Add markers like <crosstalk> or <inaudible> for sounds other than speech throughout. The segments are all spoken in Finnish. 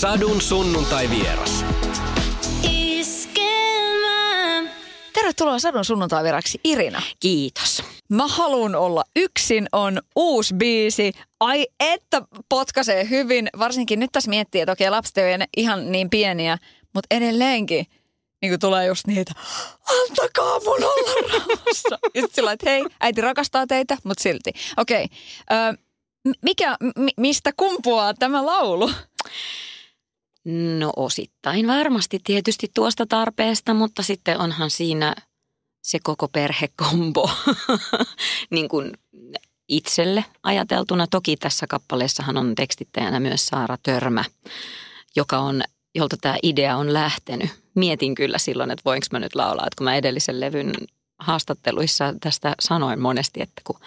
Sadun sunnuntai vieras. Tervetuloa Sadun sunnuntaiviraksi Irina. Kiitos. Mä haluan olla yksin on uusi biisi. Ai että potkaisee hyvin. Varsinkin nyt tässä miettii, että okei lapset ei ole ihan niin pieniä, mutta edelleenkin niin kuin tulee just niitä, antakaa mun olla rauhassa. <laughs> Ja sitten sillä että hei, äiti rakastaa teitä, mutta silti. Okei, okay. mikä, mi, mistä kumpuaa tämä laulu? No osittain varmasti tietysti tuosta tarpeesta, mutta sitten onhan siinä se koko perhekombo <laughs> niin kuin itselle ajateltuna. Toki tässä kappaleessahan on tekstittäjänä myös Saara Törmä, joka on, jolta tämä idea on lähtenyt. Mietin kyllä silloin, että voinko mä nyt laulaa, että kun mä edellisen levyn haastatteluissa tästä sanoin monesti, että kun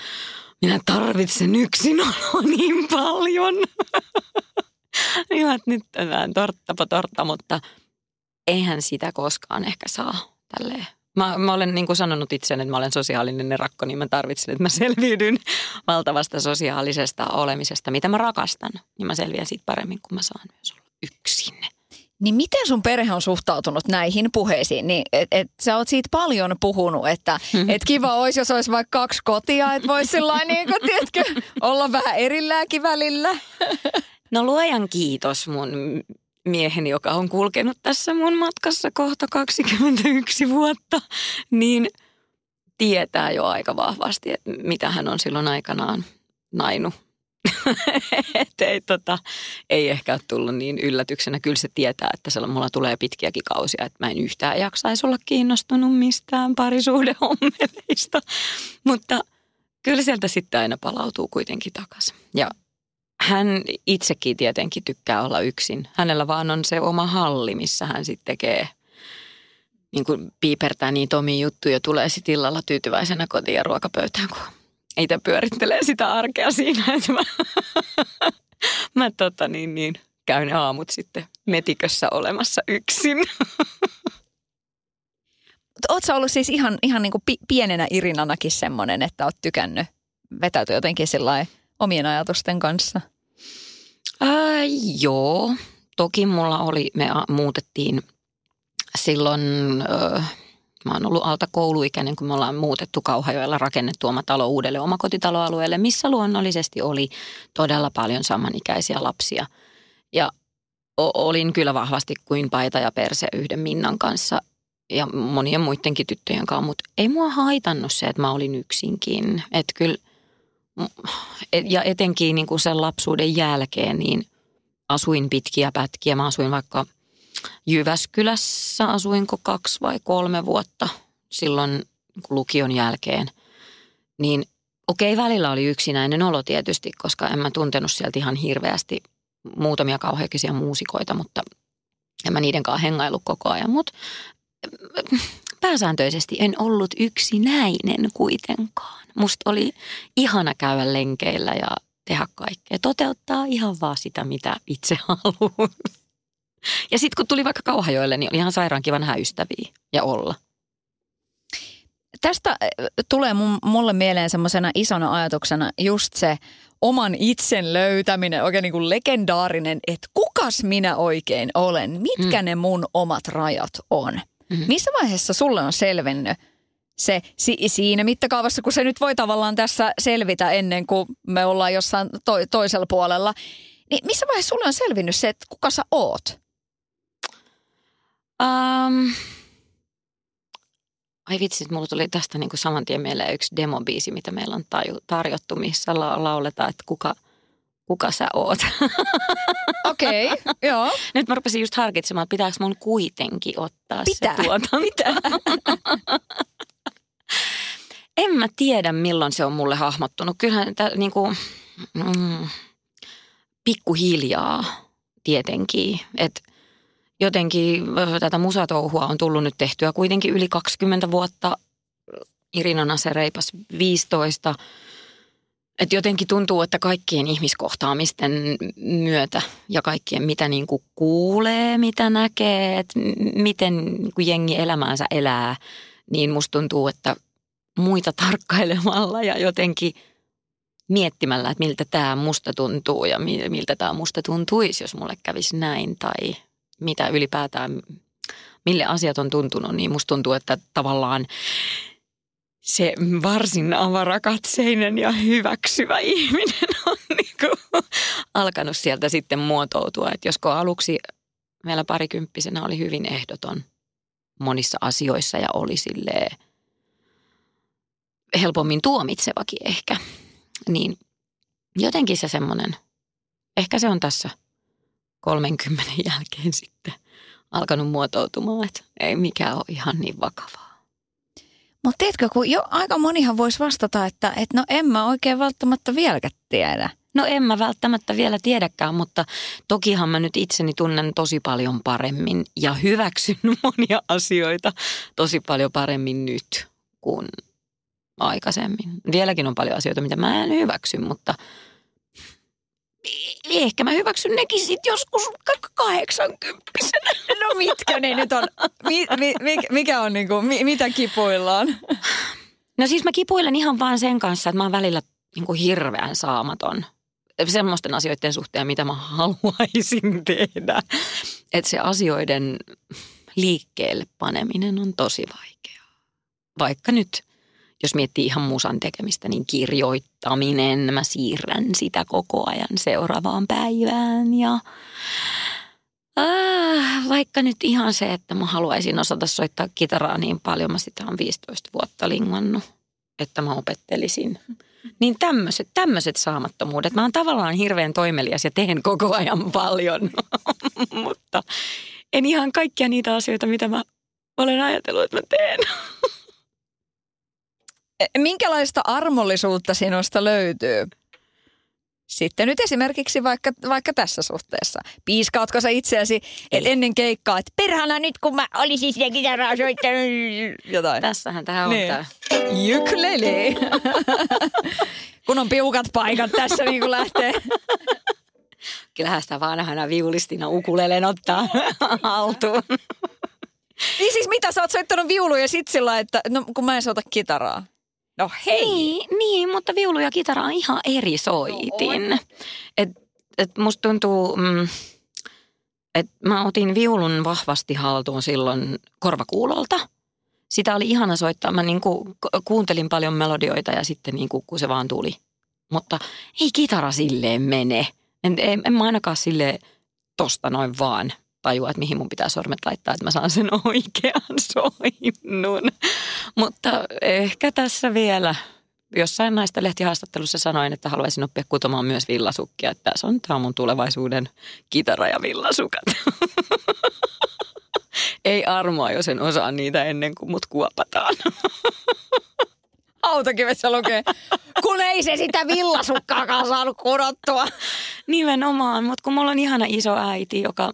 minä tarvitsen yksinoloa niin paljon. <laughs> <laughs> Niin että nyt vähän torttapa tortta, mutta eihän sitä koskaan ehkä saa tälleen. Mä, mä olen niin kuin sanonut itse, että mä olen sosiaalinen rakko, niin mä tarvitsen, että mä selviydyn <laughs> valtavasta sosiaalisesta olemisesta, mitä mä rakastan. Niin mä selviän siitä paremmin, kun mä saan myös olla yksin. Niin miten sun perhe on suhtautunut näihin puheisiin? Niin, et, et, sä oot siitä paljon puhunut, että et kiva olisi, jos olisi vaikka kaksi kotia, että voisi niin kuin, tiedätkö, olla vähän erillääkin välillä. <laughs> No luojan kiitos mun mieheni, joka on kulkenut tässä mun matkassa kohta 21 vuotta, niin tietää jo aika vahvasti, että mitä hän on silloin aikanaan nainut. <laughs> että ei, tota, ei ehkä ole tullut niin yllätyksenä. Kyllä se tietää, että se, mulla tulee pitkiäkin kausia, että mä en yhtään jaksaisi olla kiinnostunut mistään parisuhdehommeleista. Mutta kyllä sieltä sitten aina palautuu kuitenkin takaisin. Ja hän itsekin tietenkin tykkää olla yksin. Hänellä vaan on se oma halli, missä hän sitten tekee, niin kuin piipertää niitä omia juttuja, tulee sitten illalla tyytyväisenä kotiin ja ruokapöytään, kun itse pyörittelee sitä arkea siinä, <laughs> että mä, mä tota niin, niin, käyn ne aamut sitten metikössä olemassa yksin. Oletko ollut siis ihan, ihan niin kuin pienenä Irinanakin semmoinen, että oot tykännyt vetäytyä jotenkin omien ajatusten kanssa? Ää, joo, toki mulla oli, me muutettiin silloin, äh, mä oon ollut alta kouluikäinen, kun me ollaan muutettu Kauhajoella rakennettu oma talo uudelle omakotitaloalueelle, missä luonnollisesti oli todella paljon samanikäisiä lapsia. Ja olin kyllä vahvasti kuin paita ja perse yhden Minnan kanssa ja monien muidenkin tyttöjen kanssa, mutta ei mua haitannut se, että mä olin yksinkin. Että kyllä – ja etenkin niin kuin sen lapsuuden jälkeen, niin asuin pitkiä pätkiä. Mä asuin vaikka Jyväskylässä, asuinko kaksi vai kolme vuotta silloin niin lukion jälkeen. Niin okei, välillä oli yksinäinen olo tietysti, koska en mä tuntenut sieltä ihan hirveästi muutamia kauheakisia muusikoita, mutta en mä niiden kanssa hengailu koko ajan. Mutta pääsääntöisesti en ollut yksinäinen kuitenkaan. Musta oli ihana käydä lenkeillä ja tehdä kaikkea. Toteuttaa ihan vaan sitä, mitä itse haluan. Ja sitten kun tuli vaikka Kauhajoelle, niin oli ihan sairaan kiva nähdä ystäviä ja olla. Tästä äh, tulee mulle mieleen semmoisena isona ajatuksena just se oman itsen löytäminen, oikein niin kuin legendaarinen, että kukas minä oikein olen, mitkä mm. ne mun omat rajat on – Mm-hmm. Missä vaiheessa sulle on selvennyt se si- siinä mittakaavassa, kun se nyt voi tavallaan tässä selvitä ennen kuin me ollaan jossain to- toisella puolella. Niin missä vaiheessa sulle on selvinnyt se, että kuka sä oot? Um, ai vitsi, mulla tuli tästä niin kuin saman tien mieleen yksi demobiisi, mitä meillä on taju, tarjottu, missä la- lauletaan, että kuka, kuka sä oot. <laughs> Okei, okay, joo. Nyt mä rupesin just harkitsemaan, että pitääkö mun kuitenkin ottaa Pitää. se tuotanto. Pitää. <laughs> en mä tiedä, milloin se on mulle hahmottunut. Kyllähän tämä niinku, mm, pikkuhiljaa tietenkin. Että jotenkin tätä musatouhua on tullut nyt tehtyä kuitenkin yli 20 vuotta. Irinana se reipas 15 et jotenkin tuntuu, että kaikkien ihmiskohtaamisten myötä ja kaikkien mitä niin kuin kuulee, mitä näkee, että miten niin kuin jengi elämäänsä elää, niin musta tuntuu, että muita tarkkailemalla ja jotenkin miettimällä, että miltä tämä musta tuntuu ja miltä tämä musta tuntuisi, jos mulle kävisi näin tai mitä ylipäätään, mille asiat on tuntunut, niin musta tuntuu, että tavallaan se varsin avarakatseinen ja hyväksyvä ihminen <laughs> on niin kuin alkanut sieltä sitten muotoutua. Että josko aluksi meillä parikymppisenä oli hyvin ehdoton monissa asioissa ja oli silleen helpommin tuomitsevakin ehkä, niin jotenkin se semmoinen, ehkä se on tässä 30 <laughs> jälkeen sitten alkanut muotoutumaan, että ei mikään ole ihan niin vakavaa. Mutta tiedätkö, kun jo aika monihan voisi vastata, että, että no en mä oikein välttämättä vieläkään tiedä. No en mä välttämättä vielä tiedäkään, mutta tokihan mä nyt itseni tunnen tosi paljon paremmin ja hyväksyn <laughs> monia asioita tosi paljon paremmin nyt kuin aikaisemmin. Vieläkin on paljon asioita, mitä mä en hyväksy, mutta ehkä mä hyväksyn nekin sitten joskus 80 No mitkä ne nyt on? Mi, mi, mikä on niinku, mi, mitä kipuillaan? No siis mä kipuilen ihan vaan sen kanssa, että mä oon välillä niinku hirveän saamaton semmoisten asioiden suhteen, mitä mä haluaisin tehdä. Että se asioiden liikkeelle paneminen on tosi vaikeaa. Vaikka nyt – jos miettii ihan musan tekemistä, niin kirjoittaminen, mä siirrän sitä koko ajan seuraavaan päivään ja äh, vaikka nyt ihan se, että mä haluaisin osata soittaa kitaraa niin paljon, mä sitä on 15 vuotta lingannut, että mä opettelisin. <laughs> Niin tämmöiset, tämmöiset saamattomuudet. Mä oon tavallaan hirveän toimelias ja teen koko ajan paljon, <laughs> mutta en ihan kaikkia niitä asioita, mitä mä olen ajatellut, että mä teen. <laughs> minkälaista armollisuutta sinusta löytyy? Sitten nyt esimerkiksi vaikka, vaikka tässä suhteessa. Piiskaatko sä itseäsi et ennen keikkaa, että perhana nyt kun mä olisin sitä kitaraa soittanut <laughs> jotain. Tässähän tähän on niin. tää. Ukulele. <laughs> kun on piukat paikat tässä niin kuin lähtee. <laughs> Kyllähän sitä vanhana viulistina ukulelen ottaa haltuun. Niin siis mitä, sä oot soittanut viuluja sit sillä, että no kun mä en soita kitaraa. No hei! Niin, niin mutta viulu ja kitara on ihan eri soitin. No et, et musta tuntuu, mm, että mä otin viulun vahvasti haltuun silloin korvakuulolta. Sitä oli ihana soittaa. Mä niinku kuuntelin paljon melodioita ja sitten niinku, kun se vaan tuli. Mutta ei kitara silleen mene. En, en, en mä ainakaan sille tosta noin vaan tajua, että mihin mun pitää sormet laittaa, että mä saan sen oikean <laughs> soinnun. Mutta ehkä tässä vielä jossain naista lehtihaastattelussa sanoin, että haluaisin oppia kutomaan myös villasukkia. Että tässä on tämä mun tulevaisuuden kitara ja villasukat. <laughs> Ei armoa, jos en osaa niitä ennen kuin mut kuopataan. <laughs> Autakivessä lukee, kun ei se sitä villasukkaakaan saanut kudottua. Nimenomaan, mutta kun mulla on ihana iso äiti, joka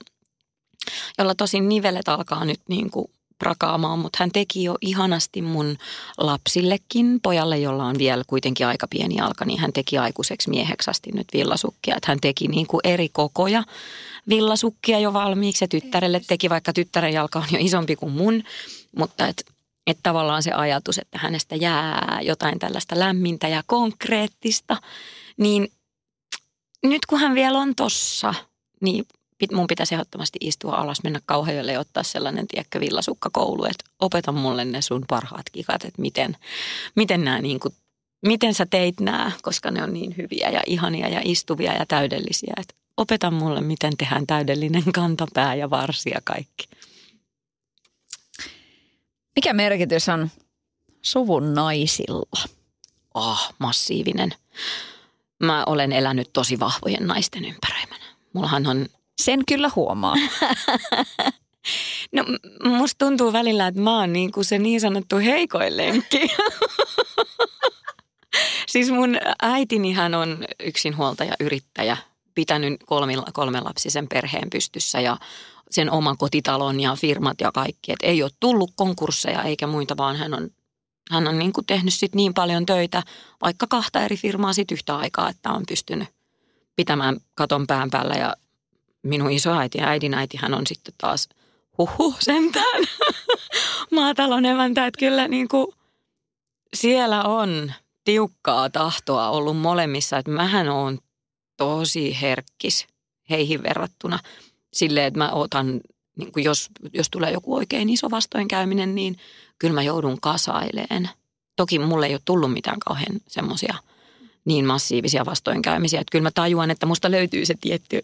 jolla tosin nivelet alkaa nyt niin kuin prakaamaan, mutta hän teki jo ihanasti mun lapsillekin, pojalle, jolla on vielä kuitenkin aika pieni jalka, niin hän teki aikuiseksi mieheksi asti nyt villasukkia. Että hän teki niin kuin eri kokoja villasukkia jo valmiiksi. Ja tyttärelle teki, vaikka tyttären jalka on jo isompi kuin mun, mutta että että tavallaan se ajatus, että hänestä jää jotain tällaista lämmintä ja konkreettista, niin nyt kun hän vielä on tossa, niin mun pitäisi ehdottomasti istua alas, mennä Kauhajolle ja ottaa sellainen, tiedätkö, villasukkakoulu, että opeta mulle ne sun parhaat kikat, että miten, miten nämä niin kuin, miten sä teit nämä, koska ne on niin hyviä ja ihania ja istuvia ja täydellisiä. Että opeta mulle, miten tehdään täydellinen <laughs> kantapää ja varsi ja kaikki. Mikä merkitys on suvun naisilla? Oh, massiivinen. Mä olen elänyt tosi vahvojen naisten ympäröimänä. Mullahan on sen kyllä huomaa. <laughs> No musta tuntuu välillä, että mä oon niin kuin se niin sanottu heikoin lenkki. <laughs> siis mun äitinihän on yksinhuoltaja yrittäjä, pitänyt kolmilla, kolmelapsisen perheen pystyssä ja sen oman kotitalon ja firmat ja kaikki. Et ei ole tullut konkursseja eikä muita, vaan hän on, hän on niin kuin tehnyt sit niin paljon töitä, vaikka kahta eri firmaa sit yhtä aikaa, että on pystynyt pitämään katon pään päällä ja minun isoäiti ja äidinäiti hän on sitten taas huhu sentään <laughs> maatalon emäntä, että kyllä niin kuin siellä on tiukkaa tahtoa ollut molemmissa, että mähän on tosi herkkis heihin verrattuna. Silleen, että mä otan, niin kuin jos, jos tulee joku oikein iso vastoinkäyminen, niin kyllä mä joudun kasaileen. Toki mulle ei ole tullut mitään kauhean semmoisia niin massiivisia vastoinkäymisiä, että kyllä mä tajuan, että musta löytyy se tietty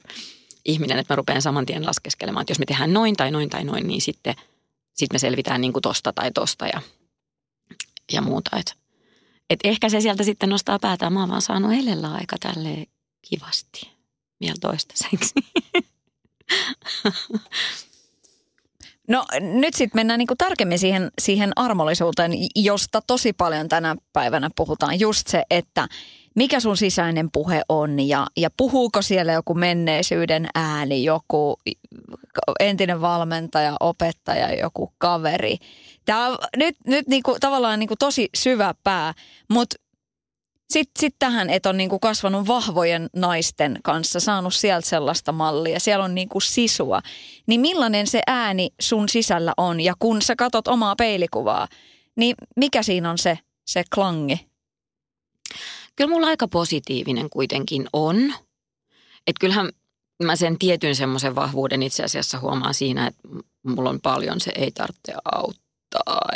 ihminen, että mä rupean saman tien laskeskelemaan, että jos me tehdään noin tai noin tai noin, niin sitten sit me selvitään niin kuin tosta tai tosta ja, ja muuta. Et, et ehkä se sieltä sitten nostaa päätään. Mä oon vaan saanut elellä aika tälleen kivasti vielä toistaiseksi. <laughs> No nyt sitten mennään niinku tarkemmin siihen, siihen armollisuuteen, josta tosi paljon tänä päivänä puhutaan. Just se, että mikä sun sisäinen puhe on ja, ja puhuuko siellä joku menneisyyden ääni, joku entinen valmentaja, opettaja, joku kaveri. Tämä on nyt, nyt niinku, tavallaan niinku tosi syvä pää, mutta sitten sit tähän, että on niinku kasvanut vahvojen naisten kanssa, saanut sieltä sellaista mallia, siellä on niinku sisua. Niin millainen se ääni sun sisällä on ja kun sä katot omaa peilikuvaa, niin mikä siinä on se, se klangi? Kyllä mulla aika positiivinen kuitenkin on. Että kyllähän mä sen tietyn semmoisen vahvuuden itse asiassa huomaan siinä, että mulla on paljon se ei tarvitse auttaa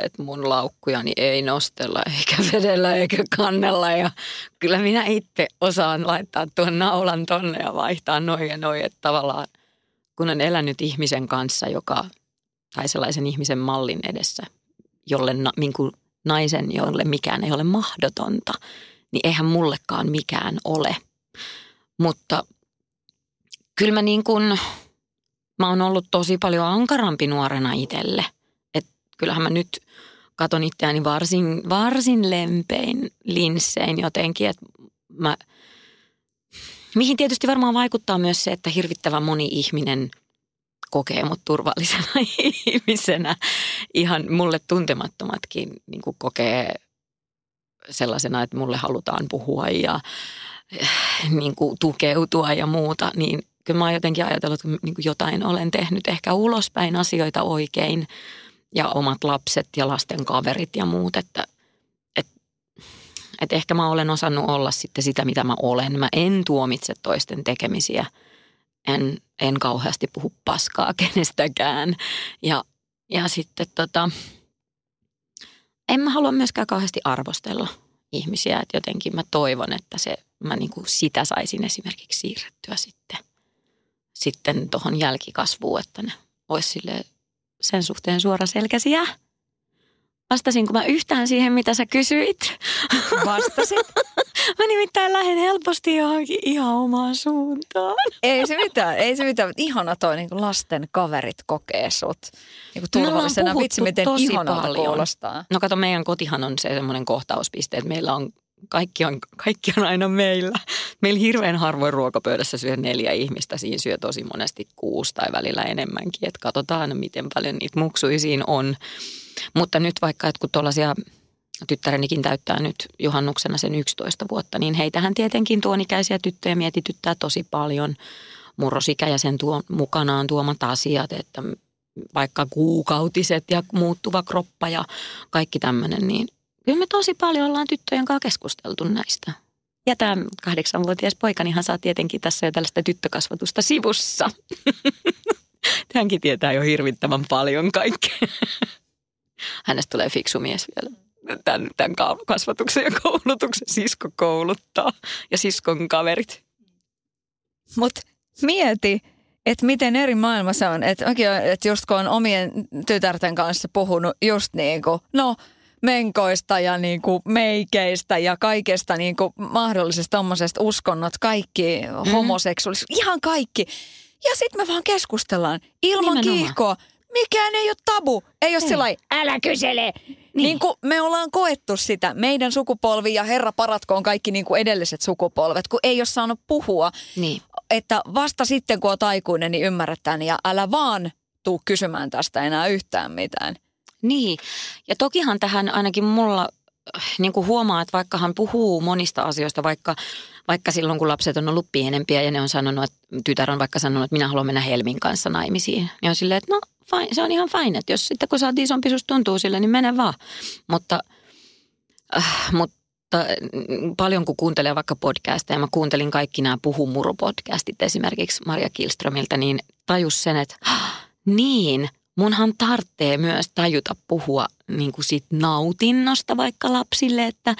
että mun laukkujani ei nostella eikä vedellä eikä kannella. Ja kyllä minä itse osaan laittaa tuon naulan tonne ja vaihtaa noin ja noin, että tavallaan kun on elänyt ihmisen kanssa, joka, tai sellaisen ihmisen mallin edessä, jolle niin kuin naisen, jolle mikään ei ole mahdotonta, niin eihän mullekaan mikään ole. Mutta kyllä mä niin kuin, mä oon ollut tosi paljon ankarampi nuorena itselle – kyllähän mä nyt katon itseäni varsin, varsin lempein linssein jotenkin, että mä, mihin tietysti varmaan vaikuttaa myös se, että hirvittävän moni ihminen kokee mut turvallisena <laughs> ihmisenä. Ihan mulle tuntemattomatkin niin kokee sellaisena, että mulle halutaan puhua ja niin kuin tukeutua ja muuta, niin kyllä mä oon jotenkin ajatellut, että niin kuin jotain olen tehnyt ehkä ulospäin asioita oikein – ja omat lapset ja lasten kaverit ja muut, että et, et ehkä mä olen osannut olla sitten sitä, mitä mä olen. Mä en tuomitse toisten tekemisiä, en, en kauheasti puhu paskaa <laughs> kenestäkään ja, ja sitten tota, en mä halua myöskään kauheasti arvostella ihmisiä, että jotenkin mä toivon, että se, mä niinku sitä saisin esimerkiksi siirrettyä sitten, sitten tuohon jälkikasvuun, että ne olisi silleen sen suhteen suoraselkäisiä. Vastasinko mä yhtään siihen, mitä sä kysyit? Vastasit. <laughs> mä nimittäin lähden helposti johonkin ihan omaan suuntaan. <laughs> ei se mitään, ei se mitään. Ihana toi niin lasten kaverit kokee sut niin turvallisena. Vitsi, miten ihanalta kuulostaa. No kato, meidän kotihan on se semmoinen kohtauspiste, että meillä on kaikki on, kaikki on aina meillä. Meillä hirveän harvoin ruokapöydässä syö neljä ihmistä. Siinä syö tosi monesti kuusi tai välillä enemmänkin. Että katsotaan, miten paljon niitä muksuja siinä on. Mutta nyt vaikka, että kun tuollaisia tyttärenikin täyttää nyt juhannuksena sen 11 vuotta, niin heitähän tietenkin tuon ikäisiä tyttöjä mietityttää tosi paljon. Murrosikä ja sen tuo, mukanaan tuomat asiat, että vaikka kuukautiset ja muuttuva kroppa ja kaikki tämmöinen, niin Kyllä me tosi paljon ollaan tyttöjen kanssa keskusteltu näistä. Ja tämä kahdeksanvuotias poikanihan saa tietenkin tässä jo tällaista tyttökasvatusta sivussa. <laughs> Hänkin tietää jo hirvittävän paljon kaikkea. Hänestä tulee fiksu mies vielä. Tämän, tämän kasvatuksen ja koulutuksen sisko kouluttaa ja siskon kaverit. Mutta mieti, että miten eri maailma se on. Että et just kun on omien tytärten kanssa puhunut just niin kuin, no – menkoista ja niin kuin meikeistä ja kaikesta niin kuin mahdollisesta tommosesta uskonnot, kaikki mm. homoseksuaalisuus, ihan kaikki. Ja sitten me vaan keskustellaan ilman Nimenomaan. kiihkoa. Mikään ei ole tabu. Ei ole sellainen, älä kysele. Niin. niin kuin me ollaan koettu sitä. Meidän sukupolvi ja herra paratkoon kaikki niin kuin edelliset sukupolvet, kun ei ole saanut puhua. Niin. Että vasta sitten kun oot aikuinen, niin ymmärretään ja älä vaan tuu kysymään tästä enää yhtään mitään. Niin, ja tokihan tähän ainakin mulla niin kuin huomaa, että vaikka hän puhuu monista asioista, vaikka, vaikka silloin kun lapset on ollut pienempiä ja ne on sanonut, että tytär on vaikka sanonut, että minä haluan mennä Helmin kanssa naimisiin. Niin on silleen, että no fine, se on ihan fine, että jos sitten kun oot isompi, susta tuntuu sille, niin mene vaan. Mutta, äh, mutta mutta paljon kun kuuntelee vaikka podcasteja, mä kuuntelin kaikki nämä Puhumuru-podcastit esimerkiksi Maria Kilströmiltä, niin tajus sen, että niin, munhan tarvitsee myös tajuta puhua niin kuin siitä nautinnosta vaikka lapsille, että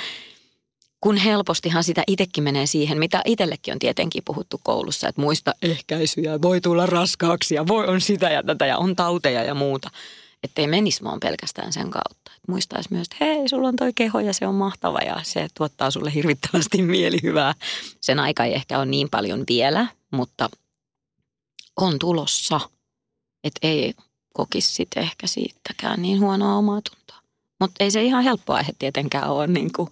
kun helpostihan sitä itsekin menee siihen, mitä itsellekin on tietenkin puhuttu koulussa, että muista ehkäisyjä, voi tulla raskaaksi ja voi on sitä ja tätä ja on tauteja ja muuta. Että ei menisi vaan pelkästään sen kautta. Että muistaisi myös, että hei, sulla on toi keho ja se on mahtava ja se tuottaa sulle hirvittävästi <laughs> mielihyvää. Sen aika ei ehkä ole niin paljon vielä, mutta on tulossa. Että ei kokisi sitten ehkä siitäkään niin huonoa omaa tuntoa. Mutta ei se ihan helppo aihe tietenkään ole niin kuin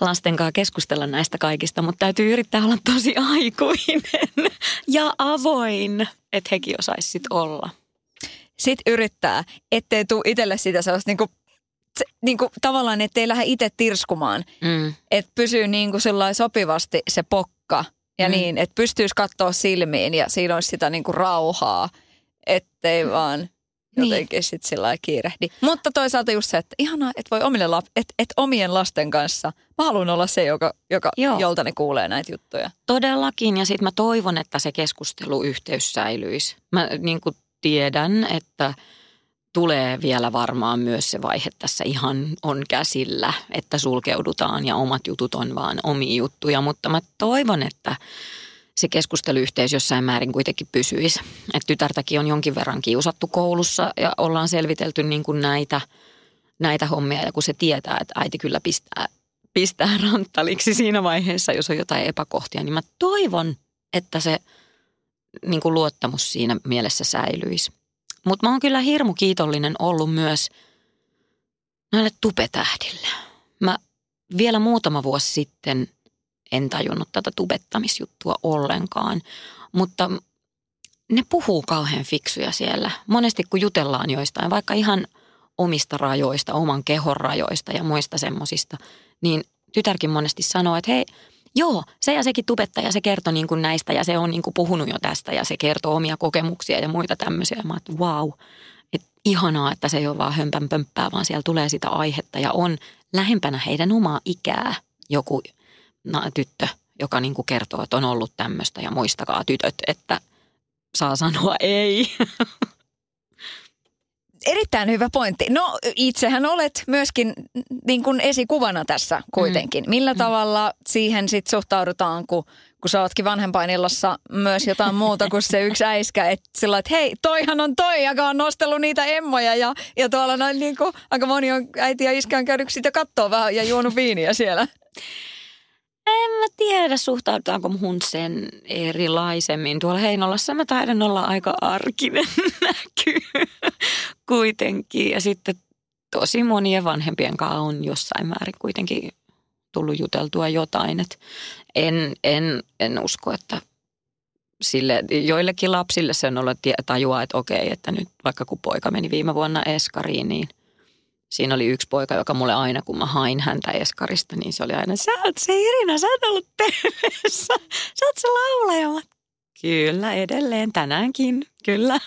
lasten kanssa keskustella näistä kaikista, mutta täytyy yrittää olla tosi aikuinen <laughs> ja avoin, että hekin osaisi olla. Sitten yrittää, ettei tule itselle sitä sellaista niinku, se, niinku, tavallaan, ettei lähde itse tirskumaan. Mm. Että pysyy niinku sopivasti se pokka ja mm. niin, että pystyisi katsoa silmiin ja siinä olisi sitä niinku rauhaa, ettei mm. vaan niin. Jotenkin niin. sitten sillä kiirehdi. Mutta toisaalta just se, että ihanaa, että voi omille lap, et, et omien lasten kanssa. Mä haluan olla se, joka, joka jolta ne kuulee näitä juttuja. Todellakin ja sitten mä toivon, että se keskusteluyhteys säilyisi. Mä niin kuin tiedän, että tulee vielä varmaan myös se vaihe tässä ihan on käsillä, että sulkeudutaan ja omat jutut on vaan omia juttuja, mutta mä toivon, että se keskusteluyhteys jossain määrin kuitenkin pysyisi. Et tytärtäkin on jonkin verran kiusattu koulussa ja ollaan selvitelty niin kuin näitä, näitä hommia ja kun se tietää, että äiti kyllä pistää, pistää <laughs> ranttaliksi siinä vaiheessa, jos on jotain epäkohtia, niin mä toivon, että se niin kuin luottamus siinä mielessä säilyisi. Mutta mä oon kyllä hirmu kiitollinen ollut myös näille tupetähdille. Mä vielä muutama vuosi sitten – en tajunnut tätä tubettamisjuttua ollenkaan. Mutta ne puhuu kauhean fiksuja siellä. Monesti kun jutellaan joistain, vaikka ihan omista rajoista, oman kehon rajoista ja muista semmosista, niin tytärkin monesti sanoo, että hei, joo, se ja sekin tubettaja, se kertoo niin kuin näistä ja se on niin kuin puhunut jo tästä ja se kertoo omia kokemuksia ja muita tämmöisiä. Mä että wow, että ihanaa, että se ei ole vaan hömpän pömppää, vaan siellä tulee sitä aihetta ja on lähempänä heidän omaa ikää joku tyttö, joka niin kuin kertoo, että on ollut tämmöistä ja muistakaa tytöt, että saa sanoa ei. <laughs> Erittäin hyvä pointti. No itsehän olet myöskin niin kuin esikuvana tässä kuitenkin. Mm. Millä mm. tavalla siihen sitten suhtaudutaan, kun, kun sä ootkin vanhempainillassa myös jotain muuta kuin se yksi äiskä. Että sillä että hei, toihan on toi, joka on nostellut niitä emmoja ja, ja tuolla noin niin kuin, aika moni on äiti ja iskä on käynyt sitä kattoa vähän ja juonut viiniä siellä. <laughs> En mä tiedä, suhtaudutaanko muhun sen erilaisemmin. Tuolla Heinolassa mä taidan olla aika arkinen <laughs> näky kuitenkin. Ja sitten tosi monien vanhempien kanssa on jossain määrin kuitenkin tullut juteltua jotain. Et en, en, en usko, että sille, joillekin lapsille se on ollut tajua, että okei, että nyt vaikka kun poika meni viime vuonna Eskariin, niin Siinä oli yksi poika, joka mulle aina, kun mä hain häntä Eskarista, niin se oli aina, sä oot se Irina, sä oot ollut TVssä, sä oot se laulaja. Kyllä, edelleen tänäänkin, kyllä.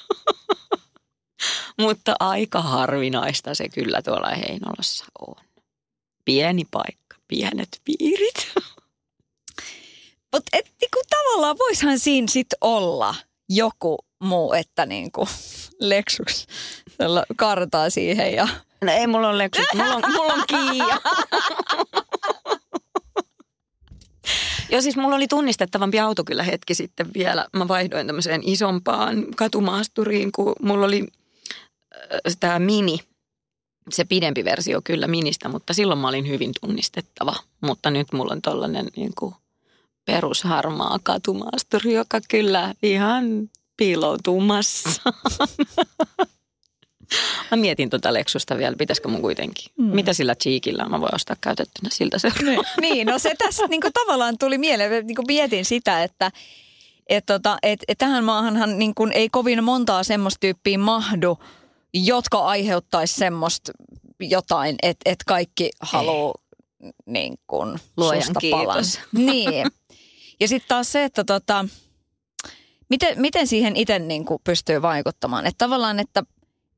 Mutta aika harvinaista se kyllä tuolla Heinolassa on. Pieni paikka, pienet piirit. Mutta niinku, tavallaan voishan siinä sitten olla joku muu, että niinku Lexus kartaa siihen ja No ei mulla ole leksut, mulla on, mulla on Kiia. <laughs> Joo, siis mulla oli tunnistettavampi auto kyllä hetki sitten vielä. Mä vaihdoin tämmöiseen isompaan katumaasturiin, kun mulla oli äh, tämä mini, se pidempi versio kyllä ministä, mutta silloin mä olin hyvin tunnistettava. Mutta nyt mulla on tollainen niin kuin perusharmaa katumaasturi, joka kyllä ihan piiloutuu massaan. <laughs> Mä mietin tuota Lexusta vielä, pitäisikö mun kuitenkin. Mm. Mitä sillä cheekillä mä voin ostaa käytettynä siltä seuraavalla? Niin, no se tässä niin kuin tavallaan tuli mieleen. Niin kuin mietin sitä, että et tota, et, et tähän maahanhan niin kuin ei kovin montaa semmoista tyyppiä mahdu, jotka aiheuttaisi semmoista jotain, että et kaikki haluaa niin kuin Luojan kiitos. Niin. Ja sitten taas se, että tota, miten, miten siihen itse niin kuin pystyy vaikuttamaan. Että tavallaan, että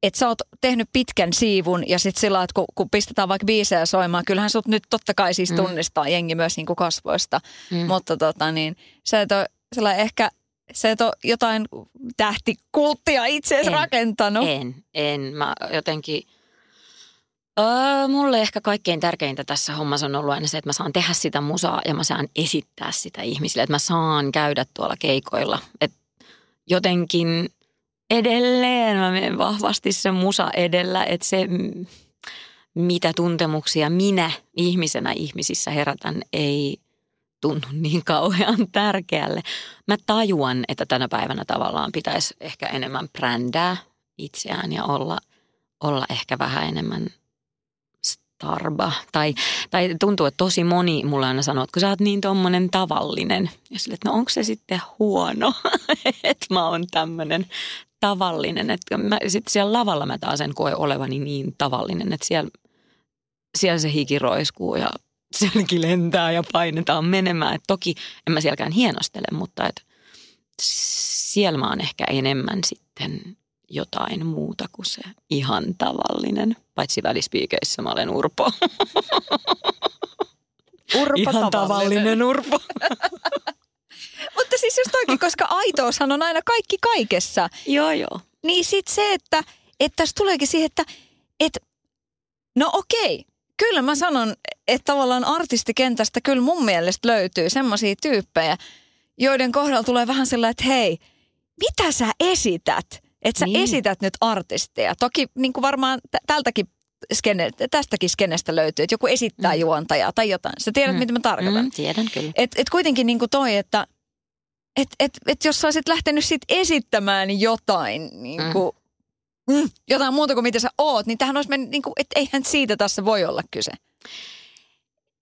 että sä oot tehnyt pitkän siivun ja sitten sillä että kun, kun pistetään vaikka biisejä soimaan, kyllähän sut nyt totta kai siis tunnistaa mm. jengi myös niin kuin kasvoista. Mm. Mutta tota niin, sä et ole ehkä se et ole jotain tähtikulttia itse asiassa rakentanut. En, en. Mä jotenkin, öö, mulle ehkä kaikkein tärkeintä tässä hommassa on ollut aina se, että mä saan tehdä sitä musaa ja mä saan esittää sitä ihmisille. Että mä saan käydä tuolla keikoilla. Et jotenkin edelleen mä menen vahvasti se musa edellä, että se mitä tuntemuksia minä ihmisenä ihmisissä herätän ei tunnu niin kauhean tärkeälle. Mä tajuan, että tänä päivänä tavallaan pitäisi ehkä enemmän brändää itseään ja olla, olla ehkä vähän enemmän starba. Tai, tai tuntuu, että tosi moni mulle aina sanoo, että kun sä oot niin tommonen tavallinen. Ja sille, että no onko se sitten huono, <laughs> että mä oon tämmöinen tavallinen. Että mä, sit siellä lavalla mä taas en koe olevani niin tavallinen, että siellä, siellä se hiki roiskuu ja <laughs> sielläkin lentää ja painetaan menemään. Et toki en mä sielläkään hienostele, mutta et siellä mä oon ehkä enemmän sitten jotain muuta kuin se ihan tavallinen. Paitsi välispiikeissä mä olen Urpo. <laughs> Urpo ihan tavallinen, tavallinen Urpo. <laughs> Mutta siis just oikein, koska aitoushan on aina kaikki kaikessa. joo, joo. Niin sit se, että, että tässä tuleekin siihen, että, että no okei, kyllä mä sanon, että tavallaan artistikentästä kyllä mun mielestä löytyy semmoisia tyyppejä, joiden kohdalla tulee vähän sellainen, että hei, mitä sä esität? Että sä niin. esität nyt artisteja. Toki niin kuin varmaan tältäkin skene, tästäkin skenestä löytyy, että joku esittää mm. juontajaa tai jotain. Sä tiedät, mm. mitä mä tarkoitan. Mm, tiedän kyllä. Et, et kuitenkin niin kuin toi, että et, et, et jos sä olisit lähtenyt sit esittämään jotain, niin kuin, mm. Mm, jotain muuta kuin mitä sä oot, niin tähän olisi mennyt, niin kuin, että eihän siitä tässä voi olla kyse.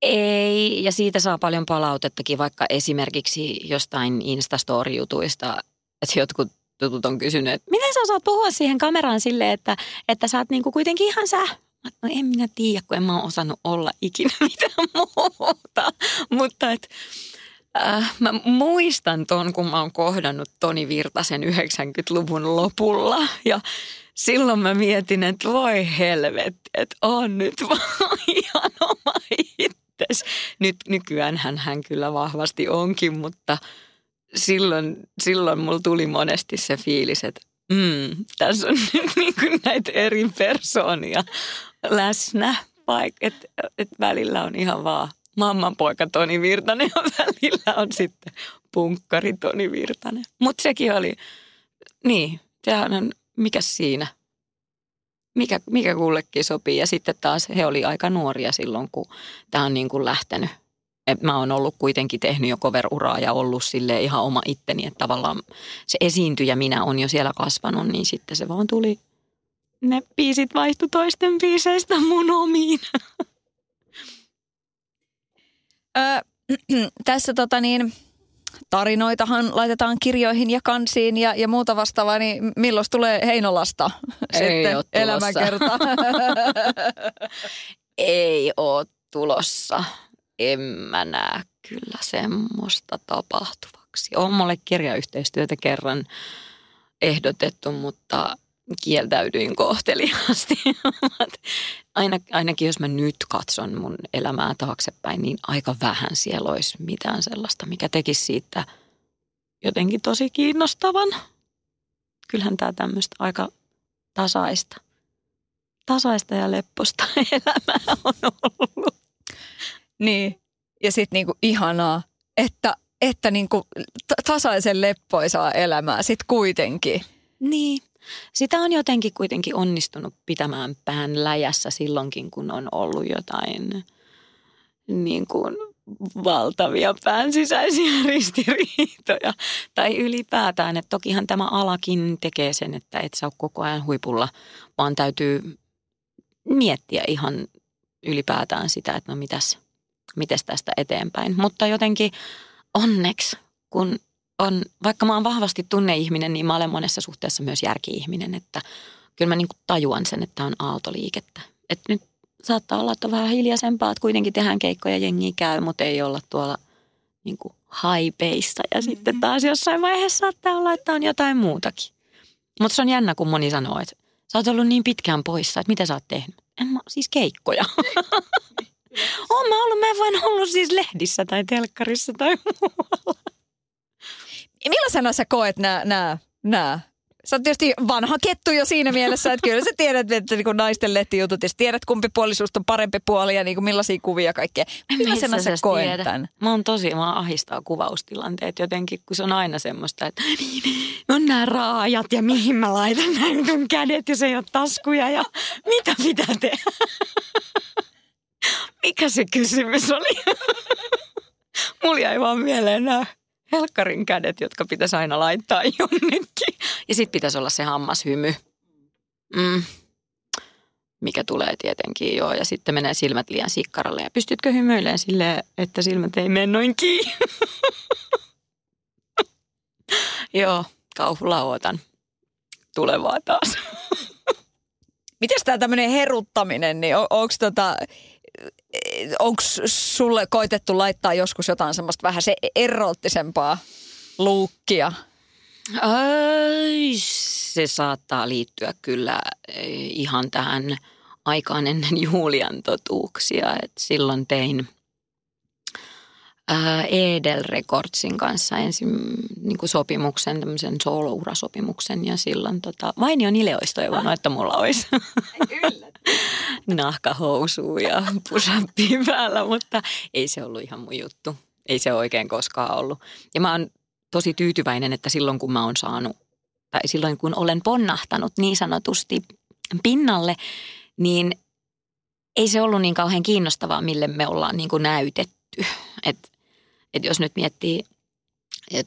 Ei, ja siitä saa paljon palautettakin, vaikka esimerkiksi jostain Instastory-jutuista, että jotkut tutut on kysynyt, että miten sä osaat puhua siihen kameraan silleen, että, että sä oot niinku kuitenkin ihan sä. No en minä tiedä, kun en mä ole osannut olla ikinä <laughs> mitään muuta. Mutta et, äh, mä muistan ton, kun mä oon kohdannut Toni Virtasen 90-luvun lopulla. Ja silloin mä mietin, että voi helvetti, että on nyt <laughs> vaan ihan oma itses. Nyt nykyään hän kyllä vahvasti onkin, mutta – silloin, silloin mulla tuli monesti se fiilis, että mm, tässä on nyt niin kuin näitä eri persoonia läsnä, vaikka että et välillä on ihan vaan mamman poika Toni Virtanen ja välillä on sitten punkkari Toni Virtanen. Mutta sekin oli, niin, sehän on, mikä siinä, mikä, mikä kullekin sopii. Ja sitten taas he oli aika nuoria silloin, kun tämä on niin kuin lähtenyt et mä oon ollut kuitenkin tehnyt jo cover-uraa ja ollut sille ihan oma itteni, että tavallaan se esiintyjä minä on jo siellä kasvanut, niin sitten se vaan tuli, ne biisit vaihtu toisten biiseistä mun omiin. Ö, tässä tota niin, tarinoitahan laitetaan kirjoihin ja kansiin ja, ja muuta vastaavaa, niin milloin tulee Heinolasta Ei sitten elämäkerta? <laughs> Ei ole tulossa en mä näe kyllä semmoista tapahtuvaksi. On mulle kirjayhteistyötä kerran ehdotettu, mutta kieltäydyin kohteliaasti. <laughs> Aina, ainakin jos mä nyt katson mun elämää taaksepäin, niin aika vähän siellä olisi mitään sellaista, mikä tekisi siitä jotenkin tosi kiinnostavan. Kyllähän tämä tämmöistä aika tasaista, tasaista ja lepposta <laughs> elämää on ollut. Niin. Ja sitten niinku ihanaa, että, että niinku tasaisen leppoisaa elämää sitten kuitenkin. Niin. Sitä on jotenkin kuitenkin onnistunut pitämään pään läjässä silloinkin, kun on ollut jotain niin kuin valtavia pään sisäisiä <laughs> ristiriitoja. Tai ylipäätään, että tokihan tämä alakin tekee sen, että et sä ole koko ajan huipulla, vaan täytyy miettiä ihan ylipäätään sitä, että no mitäs – miten tästä eteenpäin. Mutta jotenkin onneksi, kun on, vaikka mä oon vahvasti tunneihminen, niin mä olen monessa suhteessa myös järki-ihminen, että kyllä mä niin kuin tajuan sen, että on aaltoliikettä. Että nyt saattaa olla, että on vähän hiljaisempaa, että kuitenkin tehdään keikkoja, jengi käy, mutta ei olla tuolla niin kuin haipeissa. Ja mm-hmm. sitten taas jossain vaiheessa saattaa olla, että on jotain muutakin. Mutta se on jännä, kun moni sanoo, että Sä oot ollut niin pitkään poissa, että mitä sä oot tehnyt? En mä, siis keikkoja. <laughs> Oon mä ollut, mä en vain ollut siis lehdissä tai telkkarissa tai muualla. Millaisena sä koet nämä, nämä, nämä Sä oot tietysti vanha kettu jo siinä mielessä, että kyllä sä tiedät, että niin naisten lehtijutut, ja tiedät kumpi puolisuus on parempi puoli ja niin kuin millaisia kuvia kaikkea. Millaisena sä koet tämän? Mä oon tosi, mä ahistaa kuvaustilanteet jotenkin, kun se on aina semmoista, että on nämä raajat ja mihin mä laitan näin mun kädet, ja se ei ole taskuja ja mitä pitää tehdä. Mikä se kysymys oli? <laughs> Mulla jäi vaan mieleen nämä helkkarin kädet, jotka pitäisi aina laittaa jonnekin. Ja sitten pitäisi olla se hammashymy. Mm. Mikä tulee tietenkin joo. Ja sitten menee silmät liian sikkaralle. Ja pystytkö hymyilemään silleen, että silmät ei mene noin kiinni? <laughs> joo, kauhulla ootan tulevaa taas. <laughs> Miten tämä tämmöinen heruttaminen, niin on, onko tota, onko sulle koitettu laittaa joskus jotain semmoista vähän se erottisempaa luukkia? Ai, se saattaa liittyä kyllä eh, ihan tähän aikaan ennen <laughs> Julian totuuksia. Et silloin tein Edel Recordsin kanssa ensin niin kuin sopimuksen, tämmöisen solo-urasopimuksen ja silloin tota, Vainion Ileois toivonut, että mulla olisi <laughs> nahkahousu ja pusappi päällä, mutta ei se ollut ihan mun juttu. Ei se oikein koskaan ollut. Ja mä oon tosi tyytyväinen, että silloin kun mä oon saanut, tai silloin kun olen ponnahtanut niin sanotusti pinnalle, niin ei se ollut niin kauhean kiinnostavaa, mille me ollaan niin kuin näytetty. Että et jos nyt miettii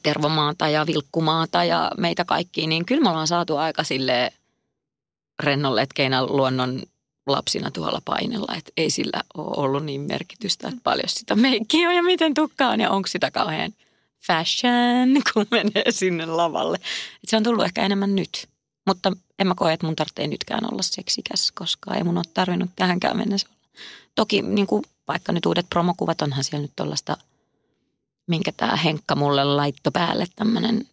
Tervomaata ja Vilkkumaata ja meitä kaikkia, niin kyllä me ollaan saatu aika sille rennoletkeinä luonnon lapsina tuolla painella, että ei sillä ole ollut niin merkitystä, että paljon sitä meikkiä on ja miten tukka on ja onko sitä kauhean fashion, <laughs> kun menee sinne lavalle. Et se on tullut ehkä enemmän nyt, mutta en mä koe, että mun tarvitsee nytkään olla seksikäs, koska ei mun ole tarvinnut tähänkään olla. Toki niin kuin, vaikka nyt uudet promokuvat, onhan siellä nyt tuollaista, minkä tämä Henkka mulle laitto päälle, tämmöinen,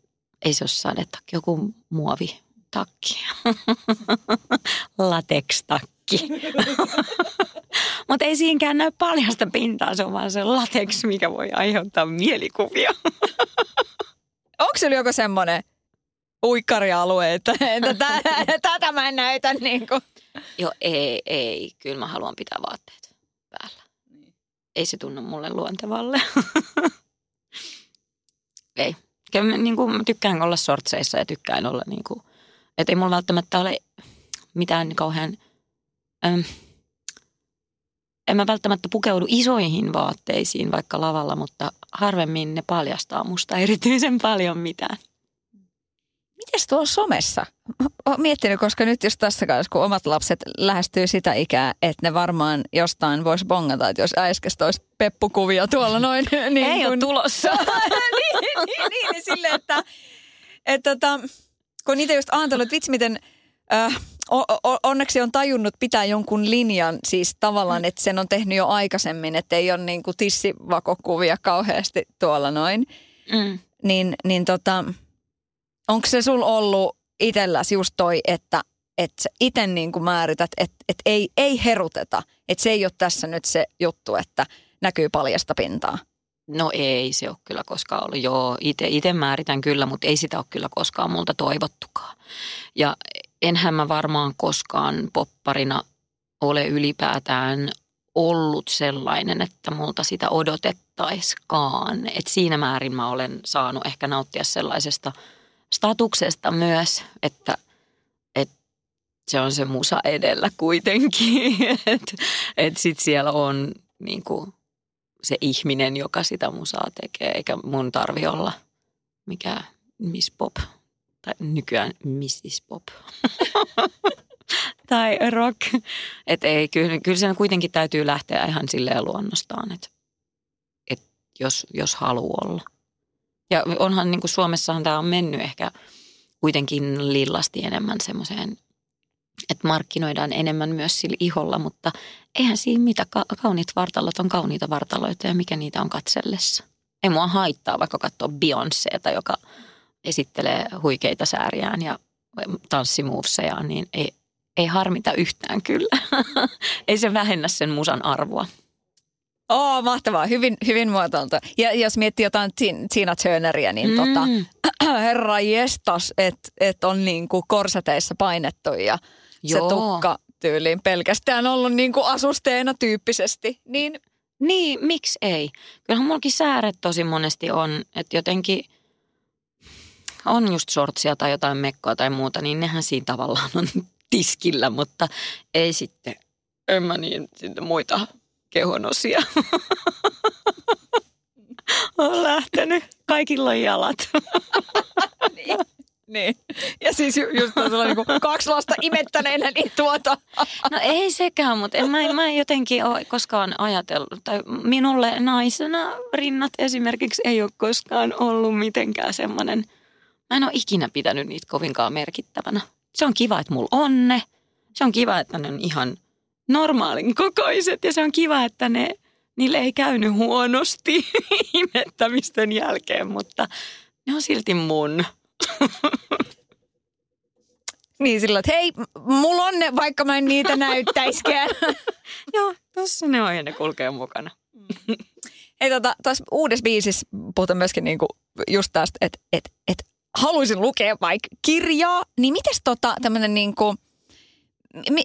ei se ole sadetakki, joku muovitakki, <laughs> latex-takki. <laughs> Mutta ei siinäkään näy paljasta pintaa, se on vaan se latex, mikä voi aiheuttaa mielikuvia. <laughs> Onko se joku semmoinen uikkarialue, että, että <laughs> tätä mä en näytä niin kuin. Joo, ei, ei. Kyllä mä haluan pitää vaatteet päällä. Niin. Ei se tunnu mulle luontevalle. ei. Kyllä, niin kuin, mä tykkään olla sortseissa ja tykkään olla niin kuin, että ei mulla välttämättä ole mitään kauhean... En mä välttämättä pukeudu isoihin vaatteisiin vaikka lavalla, mutta harvemmin ne paljastaa musta erityisen paljon mitään. Mites tuolla somessa? Olen miettinyt, koska nyt jos tässä kanssa, kun omat lapset lähestyy sitä ikää, että ne varmaan jostain voisi bongata, että jos äskestä olisi peppukuvia tuolla noin. <laughs> Niin Ei kun... ole tulossa. <laughs> niin, niin, niin, niin sille, että, että, että kun niitä just ajatellut, että vitsi miten äh, onneksi on tajunnut pitää jonkun linjan, siis tavallaan, että sen on tehnyt jo aikaisemmin, että ei ole niin kuin tissivakokuvia kauheasti tuolla noin. Mm. Niin, niin tota, onko se sul ollut itselläsi just toi, että että itse niin kuin määrität, että, että ei, ei heruteta, että se ei ole tässä nyt se juttu, että näkyy paljasta pintaa? No ei se ole kyllä koskaan ollut. Joo, itse määritän kyllä, mutta ei sitä ole kyllä koskaan multa toivottukaan. Ja enhän mä varmaan koskaan popparina ole ylipäätään ollut sellainen, että multa sitä odotettaiskaan. Et siinä määrin mä olen saanut ehkä nauttia sellaisesta statuksesta myös, että, että se on se musa edellä kuitenkin. <laughs> että et sit siellä on niin kuin, se ihminen, joka sitä musaa tekee, eikä mun tarvi olla mikä Miss Pop tai nykyään Mrs. Pop. <laughs> tai rock. Että ei, kyllä, kyllä sen kuitenkin täytyy lähteä ihan silleen luonnostaan, että et jos, jos haluaa olla. Ja onhan niin kuin Suomessahan tämä on mennyt ehkä kuitenkin lillasti enemmän semmoiseen, että markkinoidaan enemmän myös sillä iholla, mutta eihän siinä mitä, ka- kauniit vartalot on kauniita vartaloita ja mikä niitä on katsellessa. Ei mua haittaa vaikka katsoa Beyoncéta, joka esittelee huikeita sääriään ja tanssimuuvsejaan, niin ei, ei harmita yhtään kyllä. <laughs> ei se vähennä sen musan arvoa. Oo, mahtavaa. Hyvin, hyvin muotoiltu. Ja jos miettii jotain Tina Turneria, niin mm. tota, <clears throat> herra jestas, että et on niinku korsateissa painettu ja Joo. se tukka tyyliin pelkästään ollut niinku asusteena tyyppisesti. Niin niin, miksi ei? Kyllähän mullakin sääret tosi monesti on, että jotenkin on just shortsia tai jotain mekkoa tai muuta, niin nehän siinä tavallaan on <laughs> tiskillä, mutta ei sitten, en mä niin sitten muita kehonosia. <laughs> on lähtenyt. Kaikilla on jalat. <laughs> niin. Niin. Ja siis ju, just niin kuin kaksi lasta imettäneenä, niin tuota. No ei sekään, mutta en, mä, mä en jotenkin ole koskaan ajatellut. Tai minulle naisena rinnat esimerkiksi ei ole koskaan ollut mitenkään semmoinen. Mä en ole ikinä pitänyt niitä kovinkaan merkittävänä. Se on kiva, että mulla on ne. Se on kiva, että ne on ihan normaalin kokoiset ja se on kiva, että ne, niille ei käynyt huonosti <laughs> imettämisten jälkeen, mutta ne on silti mun. <laughs> niin sillä että hei, mulla on ne, vaikka mä en niitä näyttäiskään. <laughs> Joo, tossa ne on ja ne kulkee mukana. hei tota, tuossa uudessa biisissä puhutaan myöskin niinku just tästä, että et, et haluaisin lukea vaikka kirjaa, niin mites tota tämmönen niinku,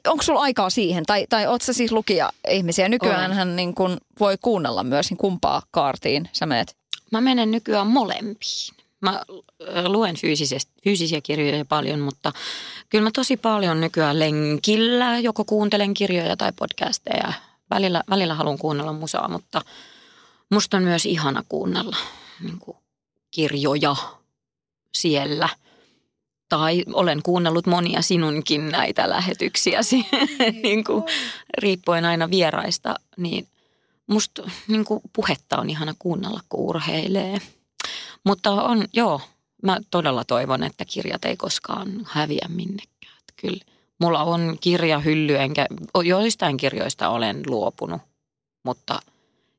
onko sulla aikaa siihen? Tai, tai oot sä siis lukija ihmisiä? Nykyään hän niin kun voi kuunnella myös, niin kumpaa kaartiin sä menet? Mä menen nykyään molempiin. Mä luen fyysisiä kirjoja paljon, mutta kyllä mä tosi paljon nykyään lenkillä joko kuuntelen kirjoja tai podcasteja. Välillä, välillä haluan kuunnella musaa, mutta musta on myös ihana kuunnella niin kuin kirjoja siellä. Tai olen kuunnellut monia sinunkin näitä lähetyksiäsi, <laughs> niin kuin, riippuen aina vieraista, niin musta niin kuin puhetta on ihana kuunnella, kun urheilee – mutta on, joo, mä todella toivon, että kirjat ei koskaan häviä minnekään. Että kyllä mulla on kirjahylly, enkä joistain kirjoista olen luopunut, mutta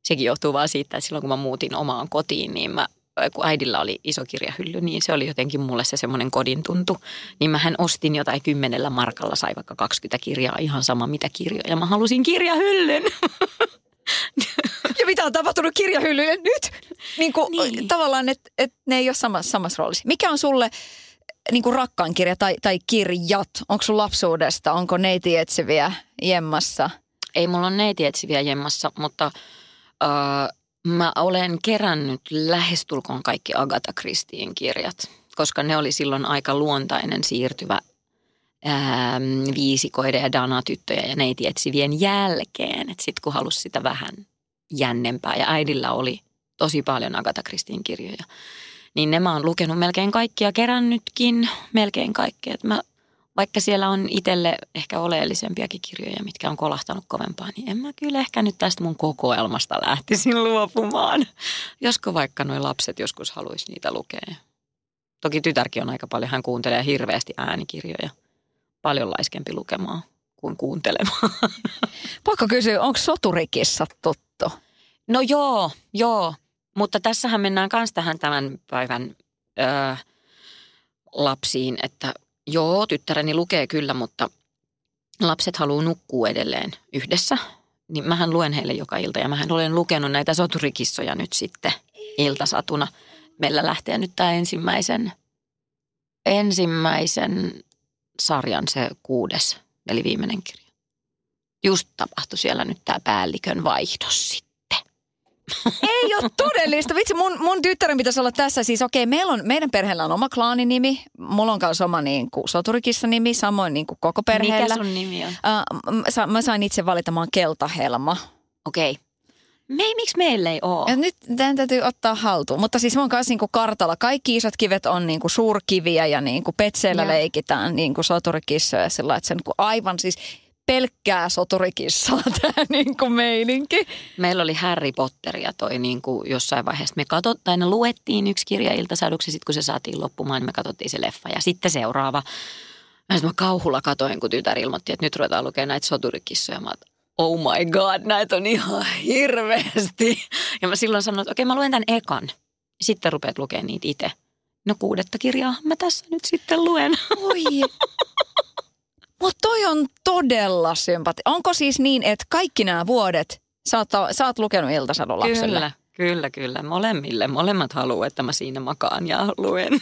sekin johtuu vaan siitä, että silloin kun mä muutin omaan kotiin, niin mä kun äidillä oli iso kirjahylly, niin se oli jotenkin mulle se semmoinen kodin tuntu. Niin mähän ostin jotain kymmenellä markalla, sai vaikka 20 kirjaa, ihan sama mitä kirjoja. Mä halusin kirjahyllyn. <laughs> ja mitä on tapahtunut kirjahyllyille nyt? Niin kuin, niin. Tavallaan, että et ne ei ole samassa, samassa roolissa. Mikä on sulle niin kuin rakkaan kirja tai, tai kirjat? Onko sun lapsuudesta? Onko neiti etsiviä jemmassa? Ei mulla on neiti etsiviä jemmassa, mutta äh, mä olen kerännyt lähestulkoon kaikki Agatha Christien kirjat, koska ne oli silloin aika luontainen siirtyvä ää, viisikoiden ja Dana-tyttöjä ja neiti etsivien jälkeen. Sitten kun halusi sitä vähän jännempää ja äidillä oli tosi paljon Agatha Christien kirjoja. Niin ne mä oon lukenut melkein kaikkia, kerännytkin melkein kaikkea. Mä, vaikka siellä on itselle ehkä oleellisempiakin kirjoja, mitkä on kolahtanut kovempaa, niin en mä kyllä ehkä nyt tästä mun kokoelmasta lähtisin luopumaan. Josko vaikka nuo lapset joskus haluaisi niitä lukea. Toki tytärkin on aika paljon, hän kuuntelee hirveästi äänikirjoja – paljon laiskempi lukemaan kuin kuuntelemaan. <laughs> Pakko kysyä, onko soturikissa tuttu? No joo, joo. Mutta tässähän mennään myös tähän tämän päivän öö, lapsiin, että joo, tyttäreni lukee kyllä, mutta lapset haluaa nukkua edelleen yhdessä. Niin mähän luen heille joka ilta ja mähän olen lukenut näitä soturikissoja nyt sitten iltasatuna. Meillä lähtee nyt tämä ensimmäisen, ensimmäisen sarjan se kuudes, eli viimeinen kirja. Just tapahtui siellä nyt tämä päällikön vaihdos sitten. Ei ole <laughs> todellista. Vitsi, mun, mun tyttären pitäisi olla tässä. Siis okei, okay, meillä on, meidän perheellä on oma klaaninimi. Mulla on myös oma niin kuin, soturikissa nimi, samoin niin kuin koko perheellä. Mikä sun nimi on? Uh, mä sain itse valitamaan Keltahelma. Okei. Okay. Me, miksi meillä ei ole? Ja nyt tämän täytyy ottaa haltuun. Mutta siis mun kanssa niinku kartalla kaikki isot kivet on niinku suurkiviä ja niinku petseillä ja. leikitään niinku soturikissoja sillä että se on niinku aivan siis pelkkää soturikissaa <laughs> tämä niinku meininki. Meillä oli Harry Potteria toi niinku jossain vaiheessa. Me katsot, tai luettiin yksi kirja iltasaduksi, sitten kun se saatiin loppumaan, niin me katsottiin se leffa. Ja sitten seuraava. Mä, mä kauhulla katoin, kun tytär ilmoitti, että nyt ruvetaan lukemaan näitä soturikissoja. Mä oh my god, näitä on ihan hirveästi. Ja mä silloin sanoin, että okei okay, mä luen tämän ekan. Sitten rupeat lukemaan niitä itse. No kuudetta kirjaa mä tässä nyt sitten luen. Oi. <laughs> Mutta toi on todella sympati. Onko siis niin, että kaikki nämä vuodet sä oot, sä oot lukenut Iltasadun lapselle? Kyllä, kyllä, kyllä. Molemmille. Molemmat haluaa, että mä siinä makaan ja luen.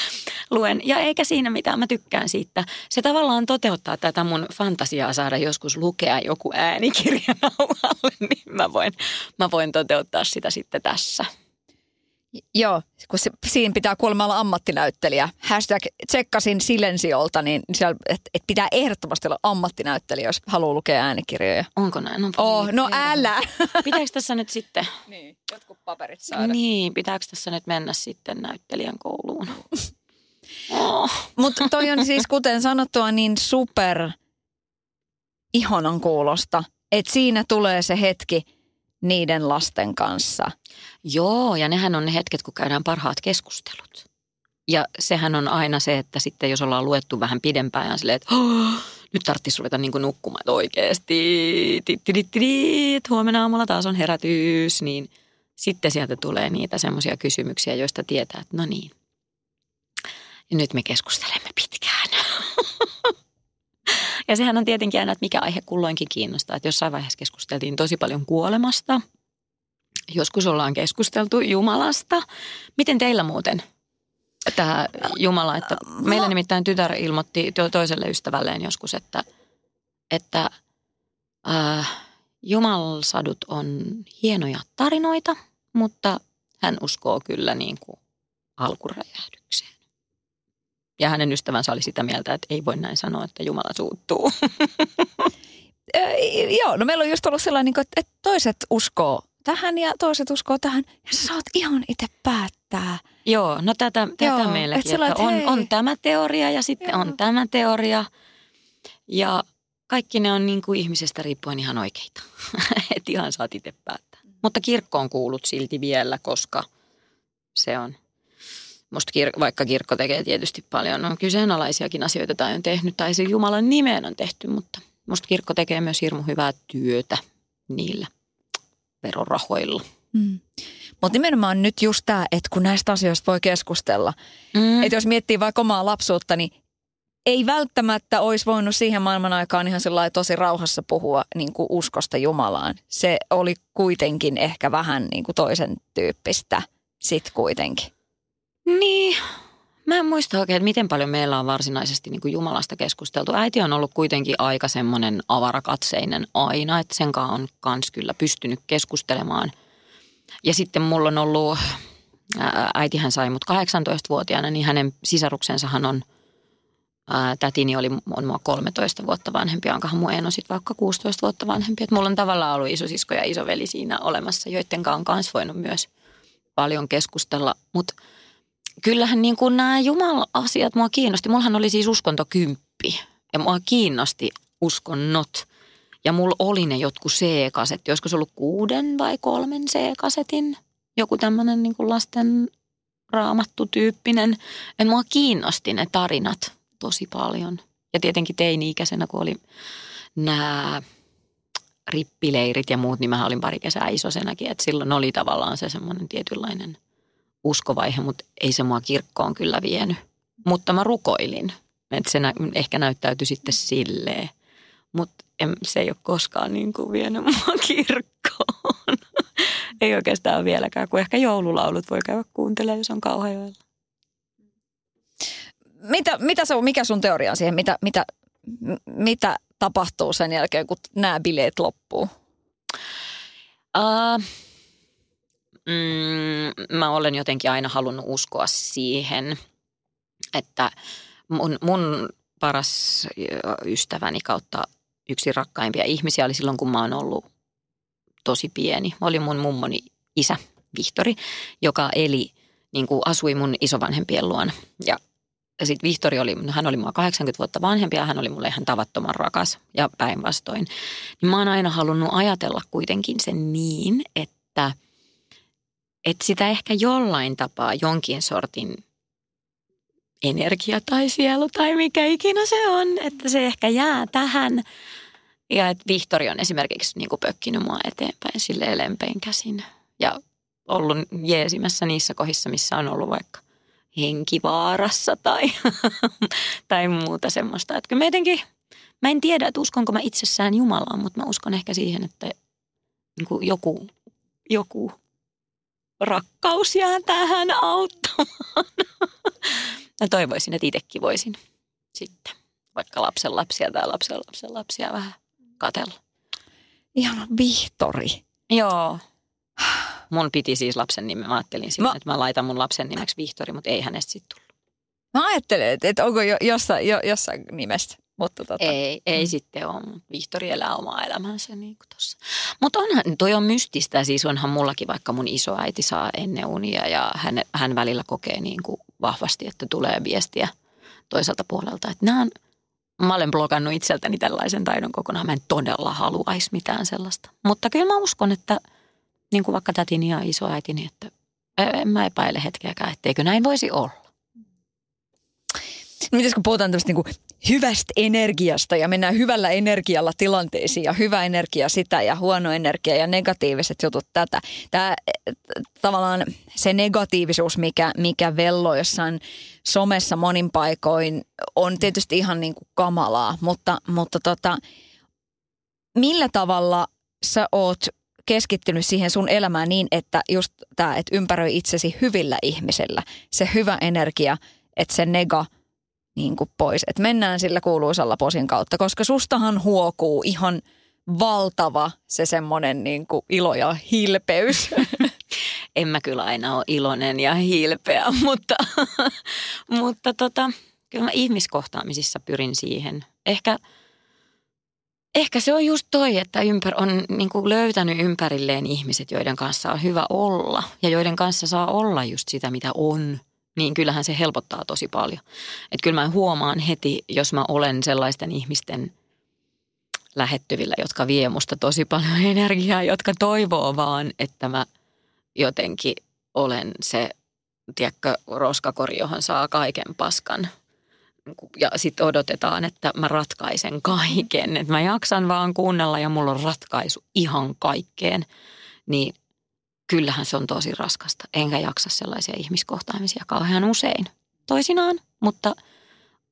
<laughs> luen. Ja eikä siinä mitään, mä tykkään siitä. Se tavallaan toteuttaa tätä mun fantasiaa saada joskus lukea joku äänikirja nauhalle, <laughs> niin mä voin, mä voin toteuttaa sitä sitten tässä. Joo, kun se, siinä pitää kuulemma olla ammattinäyttelijä. Hashtag tsekkasin Silensiolta, niin että et pitää ehdottomasti olla ammattinäyttelijä, jos haluaa lukea äänikirjoja. Onko näin? On oh, no älä. <laughs> Pitääkö tässä nyt sitten? Niin, jotkut paperit saada. Niin, pitääkö tässä nyt mennä sitten näyttelijän kouluun? oh. Mutta toi on siis, kuten sanottua, niin super ihanan kuulosta, että siinä tulee se hetki – niiden lasten kanssa. Joo, ja nehän on ne hetket, kun käydään parhaat keskustelut. Ja sehän on aina se, että sitten jos ollaan luettu vähän pidempään ja silleen, että oh, nyt tarvitsisi ruveta niin nukkumaan, että oikeasti, huomenna aamulla taas on herätys, niin sitten sieltä tulee niitä semmoisia kysymyksiä, joista tietää, että no niin, ja nyt me keskustelemme pitkään. Ja sehän on tietenkin aina, että mikä aihe kulloinkin kiinnostaa. Että jossain vaiheessa keskusteltiin tosi paljon kuolemasta. Joskus ollaan keskusteltu Jumalasta. Miten teillä muuten tämä Jumala? Että meillä nimittäin tytär ilmoitti toiselle ystävälleen joskus, että, että äh, Jumalsadut on hienoja tarinoita, mutta hän uskoo kyllä niin kuin alkuräjähdykseen. Ja hänen ystävänsä oli sitä mieltä, että ei voi näin sanoa, että Jumala suuttuu. <laughs> Joo, no meillä on just ollut sellainen, niin että toiset uskoo tähän ja toiset uskoo tähän. Ja sä saat ihan itse päättää. Joo, no tätä, tätä Joo, meilläkin, että, että on, on tämä teoria ja sitten Joo. on tämä teoria. Ja kaikki ne on niin kuin ihmisestä riippuen ihan oikeita. <laughs> että ihan saat itse päättää. Mutta kirkkoon kuulut silti vielä, koska se on – Musta kir- vaikka kirkko tekee tietysti paljon on kyseenalaisiakin asioita tai on tehnyt tai se Jumalan nimeen on tehty, mutta musta kirkko tekee myös hirmu hyvää työtä niillä verorahoilla. Mm. Mutta nimenomaan nyt just tämä, että kun näistä asioista voi keskustella. Mm. Että jos miettii vaikka omaa lapsuutta, niin ei välttämättä olisi voinut siihen maailman aikaan ihan tosi rauhassa puhua niin kuin uskosta Jumalaan. Se oli kuitenkin ehkä vähän niin kuin toisen tyyppistä sit kuitenkin. Niin, mä en muista oikein, että miten paljon meillä on varsinaisesti niin kuin Jumalasta keskusteltu. Äiti on ollut kuitenkin aika semmoinen avarakatseinen aina, että sen kanssa on kans kyllä pystynyt keskustelemaan. Ja sitten mulla on ollut, äitihän sai mut 18-vuotiaana, niin hänen sisaruksensahan on, ää, tätini oli, on mua 13 vuotta vanhempi, onkohan mun eno sitten vaikka 16 vuotta vanhempi. Et mulla on tavallaan ollut isosisko ja isoveli siinä olemassa, joiden kanssa on kans voinut myös paljon keskustella, mutta – kyllähän niin kuin nämä Jumala-asiat mua kiinnosti. Mullahan oli siis uskontokymppi ja mua kiinnosti uskonnot. Ja mulla oli ne jotkut C-kasetti, olisiko se ollut kuuden vai kolmen C-kasetin, joku tämmöinen niin kuin lasten raamattu tyyppinen. Ja mua kiinnosti ne tarinat tosi paljon. Ja tietenkin teini-ikäisenä, kun oli nämä rippileirit ja muut, niin mä olin pari kesää isosenakin, että silloin oli tavallaan se semmoinen tietynlainen – uskovaihe, mutta ei se mua kirkkoon kyllä vienyt. Mutta mä rukoilin, että se nä- ehkä näyttäytyi sitten silleen. Mutta se ei ole koskaan niin kuin vienyt <laughs> mua kirkkoon. <laughs> ei oikeastaan vieläkään, kun ehkä joululaulut voi käydä kuuntelemaan, jos on kauhealla. Mitä, mitä se on, mikä sun teoria on siihen? Mitä, mitä, mitä tapahtuu sen jälkeen, kun nämä bileet loppuu? Uh, mm, mä olen jotenkin aina halunnut uskoa siihen, että mun, mun paras ystäväni kautta yksi rakkaimpia ihmisiä oli silloin, kun mä oon ollut tosi pieni. Oli mun mummoni isä, Vihtori, joka eli, niin kuin asui mun isovanhempien luona. Ja sitten Vihtori oli, hän oli mua 80 vuotta vanhempi ja hän oli mulle ihan tavattoman rakas ja päinvastoin. Niin mä oon aina halunnut ajatella kuitenkin sen niin, että – että sitä ehkä jollain tapaa jonkin sortin energia tai sielu tai mikä ikinä se on, että se ehkä jää tähän. Ja että Vihtori on esimerkiksi niin kuin pökkinyt mua eteenpäin sille lempein käsin ja ollut jeesimässä niissä kohdissa, missä on ollut vaikka henkivaarassa tai, <laughs> tai muuta semmoista. Että kyllä me jotenkin mä en tiedä, että uskonko mä itsessään Jumalaan, mutta mä uskon ehkä siihen, että niin kuin joku, joku rakkaus jää tähän auttamaan. <laughs> mä toivoisin, että itsekin voisin sitten vaikka lapsen lapsia tai lapsen lapsen lapsia vähän katella. Ihana Vihtori. Joo. Mun piti siis lapsen nimen. Mä ajattelin siinä, Mä- että mä laitan mun lapsen nimeksi Vihtori, mutta ei hänestä sitten tullut. Mä ajattelen, että, että onko jo, jossain, jo, jossain nimestä. Mutta tota, Ei, ei mm. sitten ole, mutta Vihtori elää omaa elämänsä niin kuin tossa. Mutta onhan, toi on mystistä, siis onhan mullakin vaikka mun isoäiti saa ennen unia ja hän, hän välillä kokee niin kuin vahvasti, että tulee viestiä toiselta puolelta. Että nämä on, mä olen blokannut itseltäni tällaisen taidon kokonaan, mä en todella haluaisi mitään sellaista. Mutta kyllä mä uskon, että niin kuin vaikka tätini ja isoäitini, että en mä epäile hetkeäkään, etteikö näin voisi olla. Mites kun puhutaan tämmöistä niin hyvästä energiasta ja mennään hyvällä energialla tilanteisiin ja hyvä energia sitä ja huono energia ja negatiiviset jutut tätä. Tämä tavallaan se negatiivisuus, mikä, mikä velloo jossain somessa monin paikoin on tietysti ihan niin kuin kamalaa, mutta, mutta tota, millä tavalla sä oot keskittynyt siihen sun elämään niin, että just tämä, että ympäröi itsesi hyvillä ihmisillä, se hyvä energia, että se nega – niin kuin pois. Että mennään sillä kuuluisalla posin kautta, koska sustahan huokuu ihan valtava se semmoinen niin kuin ilo ja hilpeys. <laughs> en mä kyllä aina ole iloinen ja hilpeä, <laughs> mutta, mutta tota, kyllä mä ihmiskohtaamisissa pyrin siihen. Ehkä, ehkä se on just toi, että ympär, on niin kuin löytänyt ympärilleen ihmiset, joiden kanssa on hyvä olla ja joiden kanssa saa olla just sitä, mitä on. Niin kyllähän se helpottaa tosi paljon. Että kyllä mä huomaan heti, jos mä olen sellaisten ihmisten lähettyvillä, jotka vie musta tosi paljon <laughs> energiaa, jotka toivoo vaan, että mä jotenkin olen se, tiedätkö, roskakori, johon saa kaiken paskan. Ja sitten odotetaan, että mä ratkaisen kaiken. Että mä jaksan vaan kuunnella ja mulla on ratkaisu ihan kaikkeen. Niin kyllähän se on tosi raskasta. Enkä jaksa sellaisia ihmiskohtaamisia kauhean usein. Toisinaan, mutta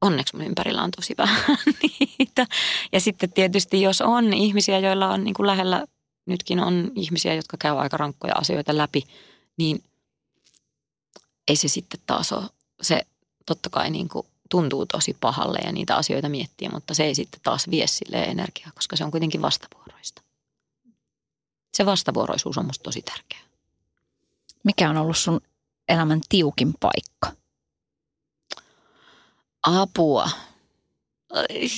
onneksi mun ympärillä on tosi vähän <laughs> niitä. Ja sitten tietysti jos on ihmisiä, joilla on niin kuin lähellä, nytkin on ihmisiä, jotka käy aika rankkoja asioita läpi, niin ei se sitten taas ole, se totta kai niin kuin tuntuu tosi pahalle ja niitä asioita miettiä, mutta se ei sitten taas vie sille energiaa, koska se on kuitenkin vastavuoroista. Se vastavuoroisuus on musta tosi tärkeää. Mikä on ollut sun elämän tiukin paikka? Apua. Ai,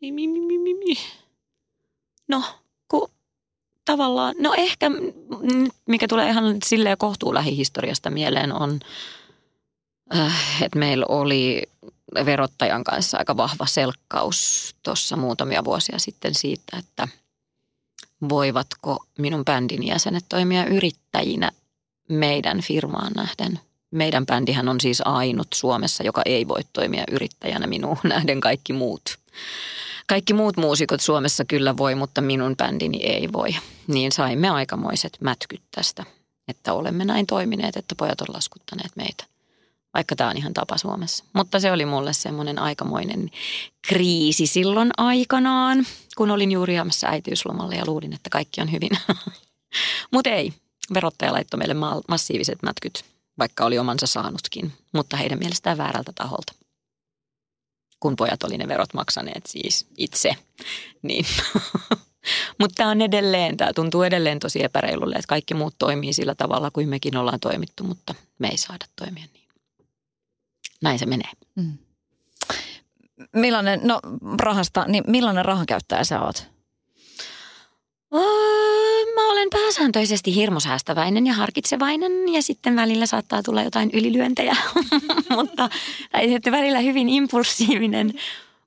mi, mi, mi, mi, mi. No, kun tavallaan, no ehkä mikä tulee ihan silleen kohtuu lähihistoriasta mieleen on, äh, että meillä oli verottajan kanssa aika vahva selkkaus tuossa muutamia vuosia sitten siitä, että voivatko minun bändin jäsenet toimia yrittäjinä meidän firmaan nähden. Meidän bändihän on siis ainut Suomessa, joka ei voi toimia yrittäjänä minuun <laughs> nähden kaikki muut. Kaikki muut muusikot Suomessa kyllä voi, mutta minun bändini ei voi. Niin saimme aikamoiset mätkyt tästä, että olemme näin toimineet, että pojat on laskuttaneet meitä. Vaikka tämä on ihan tapa Suomessa. Mutta se oli mulle semmoinen aikamoinen kriisi silloin aikanaan, kun olin juuri jäämässä äitiyslomalle ja luulin, että kaikki on hyvin. <laughs> Mutta ei, verottaja laittoi meille massiiviset mätkyt, vaikka oli omansa saanutkin, mutta heidän mielestään väärältä taholta. Kun pojat oli ne verot maksaneet siis itse, niin <laughs> mutta tämä on edelleen, tämä tuntuu edelleen tosi epäreilulle, että kaikki muut toimii sillä tavalla kuin mekin ollaan toimittu, mutta me ei saada toimia niin. Näin se menee. Mm. Millainen, no rahasta, niin millainen rahankäyttäjä sä oot? Oh, mä olen pääsääntöisesti hirmusäästäväinen ja harkitsevainen ja sitten välillä saattaa tulla jotain ylilyöntejä, <laughs> mutta tai välillä hyvin impulsiivinen.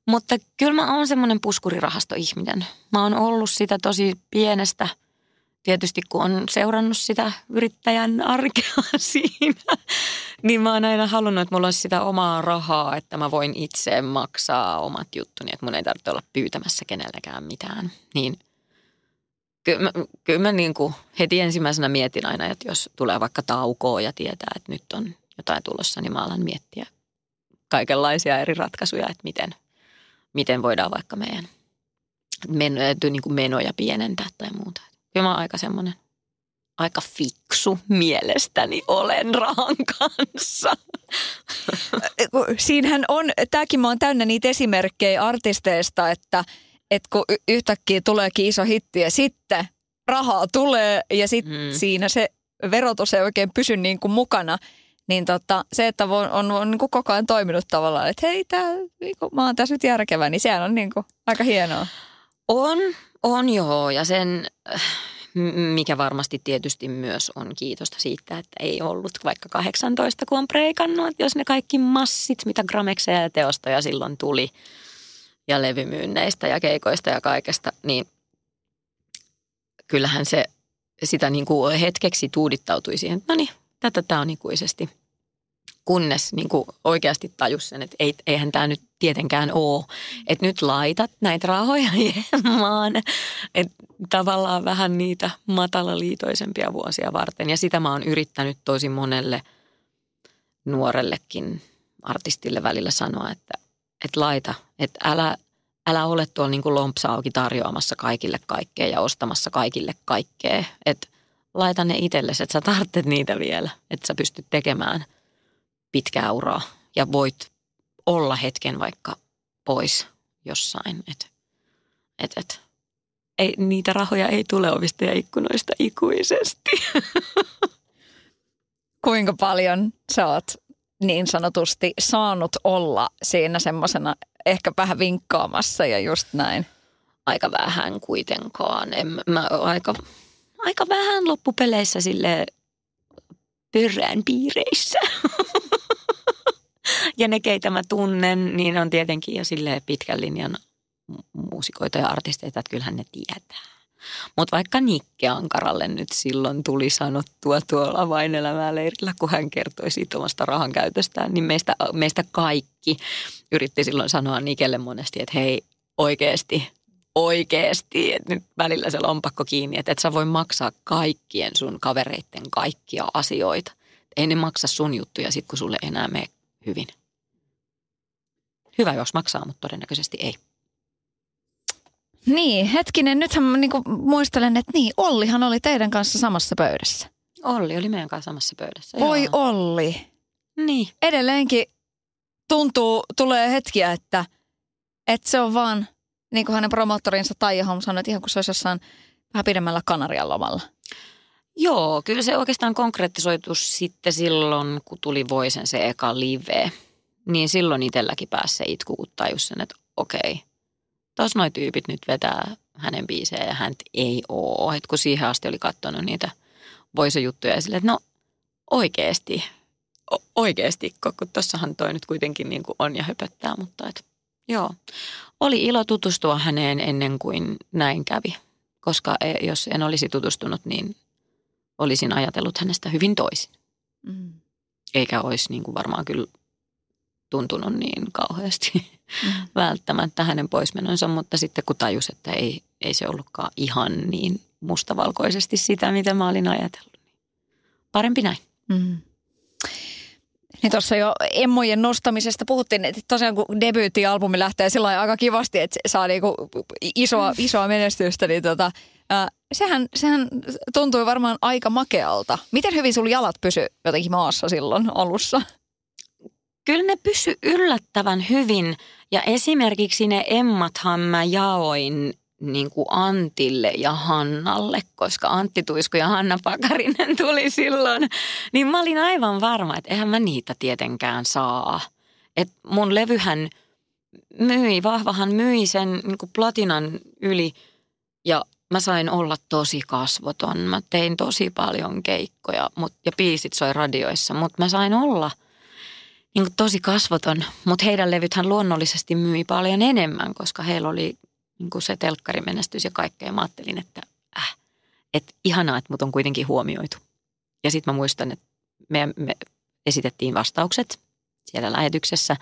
Mutta kyllä mä oon semmoinen puskurirahastoihminen. Mä oon ollut sitä tosi pienestä, tietysti kun on seurannut sitä yrittäjän arkea <laughs> siinä, niin mä oon aina halunnut, että mulla olisi sitä omaa rahaa, että mä voin itse maksaa omat juttuni, että mun ei tarvitse olla pyytämässä kenellekään mitään. Niin kyllä mä, kyllä mä niin kuin heti ensimmäisenä mietin aina, että jos tulee vaikka taukoa ja tietää, että nyt on jotain tulossa, niin mä alan miettiä kaikenlaisia eri ratkaisuja, että miten miten voidaan vaikka meidän menoja, niin kuin menoja pienentää tai muuta. Kyllä mä aika semmoinen aika fiksu mielestäni olen rahan kanssa. Siinähän on, tämäkin mä oon täynnä niitä esimerkkejä artisteista, että, että kun yhtäkkiä tuleekin iso hitti ja sitten rahaa tulee ja sitten mm. siinä se verotus ei oikein pysy niin kuin mukana, niin tota, se, että on, on, on niin kuin koko ajan toiminut tavallaan, että hei, tää, niin kuin, mä oon tässä nyt järkevä, niin sehän on niin kuin aika hienoa. On, on joo, ja sen, mikä varmasti tietysti myös on kiitosta siitä, että ei ollut vaikka 18, kun on preikannut, että jos ne kaikki massit, mitä gramekseja ja teostoja silloin tuli, ja levymyynneistä ja keikoista ja kaikesta, niin kyllähän se sitä niin kuin hetkeksi tuudittautui siihen, että no niin, tätä tämä on ikuisesti. Kunnes niin kuin oikeasti tajus sen, että ei, eihän tämä nyt tietenkään ole. Että nyt laitat näitä rahoja <laughs> jemmaan. Että tavallaan vähän niitä matalaliitoisempia vuosia varten. Ja sitä mä oon yrittänyt tosi monelle nuorellekin artistille välillä sanoa, että, että laita, että älä, älä ole tuolla niin lompsa auki tarjoamassa kaikille kaikkea ja ostamassa kaikille kaikkea. Että laita ne itsellesi, että sä tarvitset niitä vielä, että sä pystyt tekemään pitkää uraa ja voit olla hetken vaikka pois jossain. Et, et, et. Ei, niitä rahoja ei tule ovista ja ikkunoista ikuisesti. <laughs> Kuinka paljon sä oot niin sanotusti saanut olla siinä semmoisena ehkä vähän vinkkaamassa ja just näin? Aika vähän kuitenkaan. En, mä aika, aika vähän loppupeleissä sille pyrään piireissä. <laughs> ja ne, keitä mä tunnen, niin on tietenkin jo sille pitkän linjan muusikoita ja artisteita, että kyllähän ne tietää. Mutta vaikka Nikke Ankaralle nyt silloin tuli sanottua tuolla vain leirillä, kun hän kertoi siitä omasta rahan käytöstään, niin meistä, meistä kaikki yritti silloin sanoa Nikelle monesti, että hei oikeasti, oikeasti, että nyt välillä se lompakko kiinni, että et sä voi maksaa kaikkien sun kavereitten kaikkia asioita. Ei ne maksa sun juttuja sit, kun sulle enää mene hyvin. Hyvä, jos maksaa, mutta todennäköisesti ei. Niin, hetkinen, nythän mä niinku muistelen, että niin, Ollihan oli teidän kanssa samassa pöydässä. Olli oli meidän kanssa samassa pöydässä. Voi joo. Olli. Niin. Edelleenkin tuntuu, tulee hetkiä, että, että se on vaan, niin kuin hänen promoottorinsa Taija Holm sanoi, että ihan kuin se olisi jossain vähän pidemmällä Kanarian lomalla. Joo, kyllä se oikeastaan konkretisoitu sitten silloin, kun tuli Voisen se eka live. Niin silloin itselläkin pääsi se itku, kun sen, että okei, tos noi tyypit nyt vetää hänen biisejä ja hän ei oo. Et kun siihen asti oli katsonut niitä Voisen juttuja ja silleen, että no oikeesti, o- oikeesti, kun tossahan toi nyt kuitenkin niin kuin on ja höpöttää, mutta et, joo. Oli ilo tutustua häneen ennen kuin näin kävi, koska e, jos en olisi tutustunut, niin olisin ajatellut hänestä hyvin toisin. Mm. Eikä olisi niin kuin varmaan kyllä tuntunut niin kauheasti mm. <laughs> välttämättä hänen poismenonsa, mutta sitten kun tajus, että ei, ei se ollutkaan ihan niin mustavalkoisesti sitä, mitä mä olin ajatellut, niin parempi näin. Mm. Niin tuossa jo emmojen nostamisesta puhuttiin, että tosiaan kun debyyttialbumi lähtee sillä aika kivasti, että saa niinku isoa, isoa menestystä, niin tota, äh, sehän, sehän tuntui varmaan aika makealta. Miten hyvin sulla jalat pysy jotenkin maassa silloin alussa? Kyllä ne pysy yllättävän hyvin ja esimerkiksi ne emmathan mä jaoin niin kuin Antille ja Hannalle, koska Antti Tuisku ja Hanna Pakarinen tuli silloin. Niin mä olin aivan varma, että eihän mä niitä tietenkään saa. Et mun levyhän myi, vahvahan myi sen niin kuin platinan yli ja mä sain olla tosi kasvoton. Mä tein tosi paljon keikkoja mut, ja biisit soi radioissa, mutta mä sain olla niin tosi kasvoton. Mutta heidän levythän luonnollisesti myi paljon enemmän, koska heillä oli niin kuin se telkkarimenestys ja kaikkea. Mä ajattelin, että äh, että ihanaa, että mut on kuitenkin huomioitu. Ja sitten mä muistan, että me, me esitettiin vastaukset siellä lähetyksessä.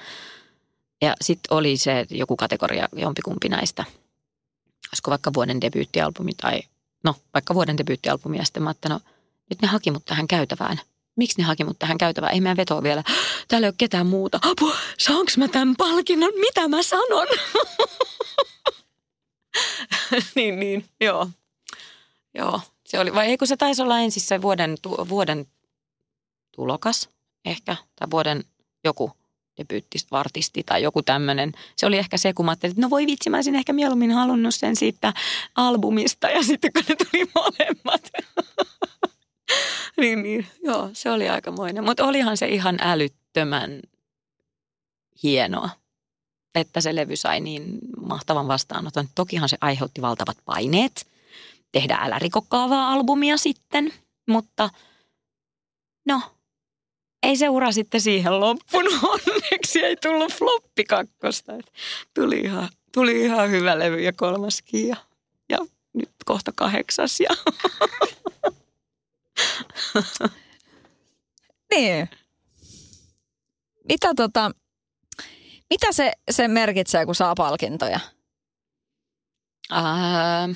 Ja sitten oli se joku kategoria, jompikumpi näistä. Olisiko vaikka vuoden debyyttialbumi tai no vaikka vuoden debyyttialbumi. Ja sitten mä että no nyt ne haki mut tähän käytävään. Miksi ne haki mut tähän käytävään? Ei meidän vetoa vielä. <gasps> Täällä ei ole ketään muuta. Apua, saanko mä tämän palkinnon? Mitä mä sanon? <laughs> niin, niin, joo. Joo, se oli, vai eikö se taisi olla ensin se vuoden, tu, vuoden tulokas ehkä, tai vuoden joku debyyttivartisti tai joku tämmöinen. Se oli ehkä se, kun mä ajattelin, että no voi vitsi, mä olisin ehkä mieluummin halunnut sen siitä albumista ja sitten kun ne tuli molemmat. <laughs> <laughs> niin, niin, joo, se oli aikamoinen. Mutta olihan se ihan älyttömän hienoa, että se levy sai niin mahtavan vastaanoton. Tokihan se aiheutti valtavat paineet tehdä Älä rikokkaavaa albumia sitten, mutta no, ei se ura sitten siihen loppunut. <laughs> Onneksi ei tullut floppi kakkosta. Tuli ihan, tuli ihan hyvä levy ja kolmaskin ja, ja nyt kohta kahdeksas. Ja. <laughs> <laughs> niin. Mitä, tota, mitä se, se merkitsee, kun saa palkintoja? Ää,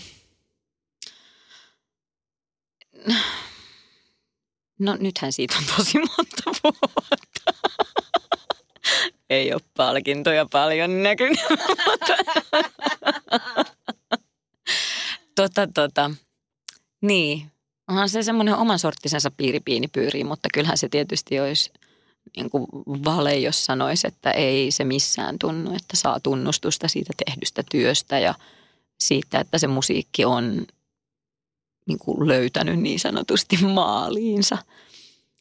no nythän siitä on tosi monta vuotta. Ei ole palkintoja paljon näkynyt. tota, tota. Niin, onhan se semmoinen oman sorttisensa piiripiini pyörii, mutta kyllähän se tietysti olisi niin kuin vale, jos sanoisi, että ei se missään tunnu, että saa tunnustusta siitä tehdystä työstä ja siitä, että se musiikki on niin kuin löytänyt niin sanotusti maaliinsa.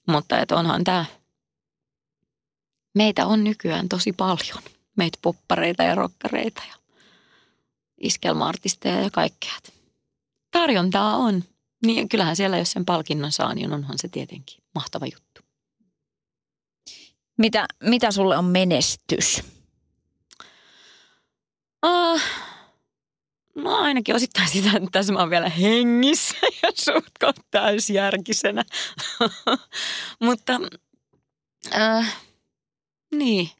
Mutta että onhan tämä, meitä on nykyään tosi paljon. Meitä poppareita ja rokkareita ja iskelmaartisteja ja kaikkea. Tarjontaa on. Niin kyllähän siellä, jos sen palkinnon saa, niin onhan se tietenkin mahtava juttu. Mitä, mitä sulle on menestys? Uh, no ainakin osittain sitä, että tässä mä oon vielä hengissä <laughs> ja suht täysjärkisenä. <laughs> Mutta uh, niin,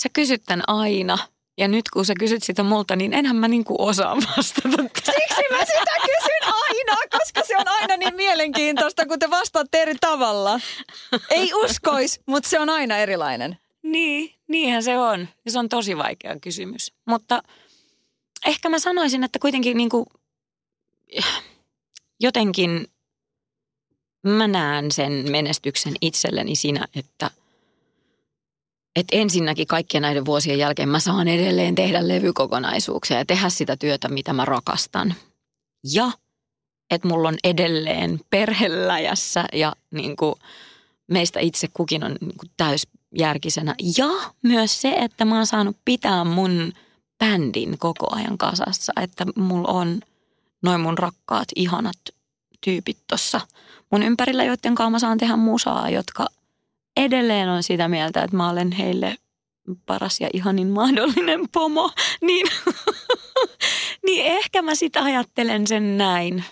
sä kysyt tämän aina – ja nyt kun sä kysyt sitä multa, niin enhän mä niinku osaa vastata tähän. Siksi mä sitä kysyn koska se on aina niin mielenkiintoista, kun te vastaatte eri tavalla. Ei uskois, mutta se on aina erilainen. Niin, niinhän se on. Ja se on tosi vaikea kysymys. Mutta ehkä mä sanoisin, että kuitenkin niinku, jotenkin mä näen sen menestyksen itselleni siinä, että – että ensinnäkin kaikkien näiden vuosien jälkeen mä saan edelleen tehdä levykokonaisuuksia ja tehdä sitä työtä, mitä mä rakastan. Ja että mulla on edelleen perheläjässä ja niin kuin meistä itse kukin on niin kuin täysjärkisenä. Ja myös se, että mä oon saanut pitää mun bändin koko ajan kasassa, että mulla on noin mun rakkaat, ihanat tyypit tossa mun ympärillä, joiden kanssa mä saan tehdä musaa, jotka – edelleen on sitä mieltä, että mä olen heille paras ja ihanin mahdollinen pomo, <laughs> niin, <laughs> niin ehkä mä sitä ajattelen sen näin,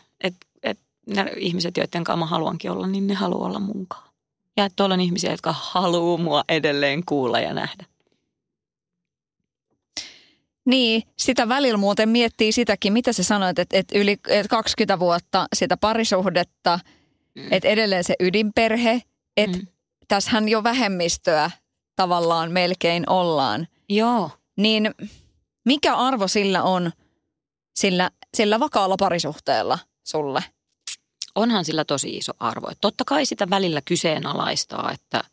ne ihmiset, joiden kanssa mä haluankin olla, niin ne haluaa olla munkaan. Ja että tuolla on ihmisiä, jotka haluaa mua edelleen kuulla ja nähdä. Niin, sitä välillä muuten miettii sitäkin, mitä sä sanoit, että, että yli että 20 vuotta sitä parisuhdetta, mm. että edelleen se ydinperhe, että mm tässähän jo vähemmistöä tavallaan melkein ollaan. Joo. Niin mikä arvo sillä on sillä, sillä vakaalla parisuhteella sulle? Onhan sillä tosi iso arvo. totta kai sitä välillä kyseenalaistaa, että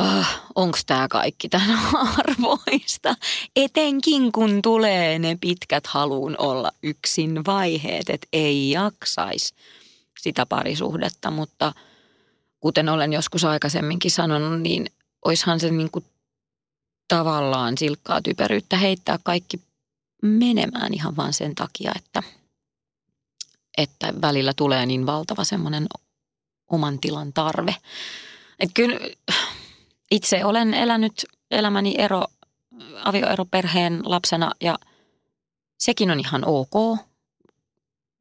uh, äh, onko tämä kaikki tämän <laughs> arvoista. Etenkin kun tulee ne pitkät haluun olla yksin vaiheet, että ei jaksaisi sitä parisuhdetta, mutta – kuten olen joskus aikaisemminkin sanonut, niin oishan se niin kuin tavallaan silkkaa typeryyttä heittää kaikki menemään ihan vaan sen takia, että, että välillä tulee niin valtava semmoinen oman tilan tarve. Että kyllä itse olen elänyt elämäni ero, avioeroperheen lapsena ja sekin on ihan ok,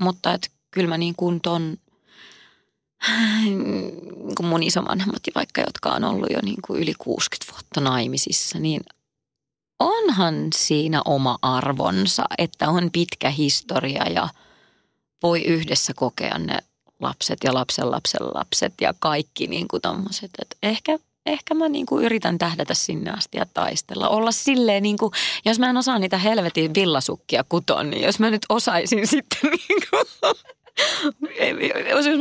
mutta että kyllä mä niin kuin ton kuin mun isovanhemmat, vaikka jotka on ollut jo niin kuin yli 60 vuotta naimisissa, niin onhan siinä oma arvonsa, että on pitkä historia ja voi yhdessä kokea ne lapset ja lapsen lapsen lapset ja kaikki niin kuin tommoset. Et ehkä, ehkä mä niin kuin yritän tähdätä sinne asti ja taistella. Olla silleen niin kuin, jos mä en osaa niitä helvetin villasukkia kuton, niin jos mä nyt osaisin <laughs> sitten niin kuin,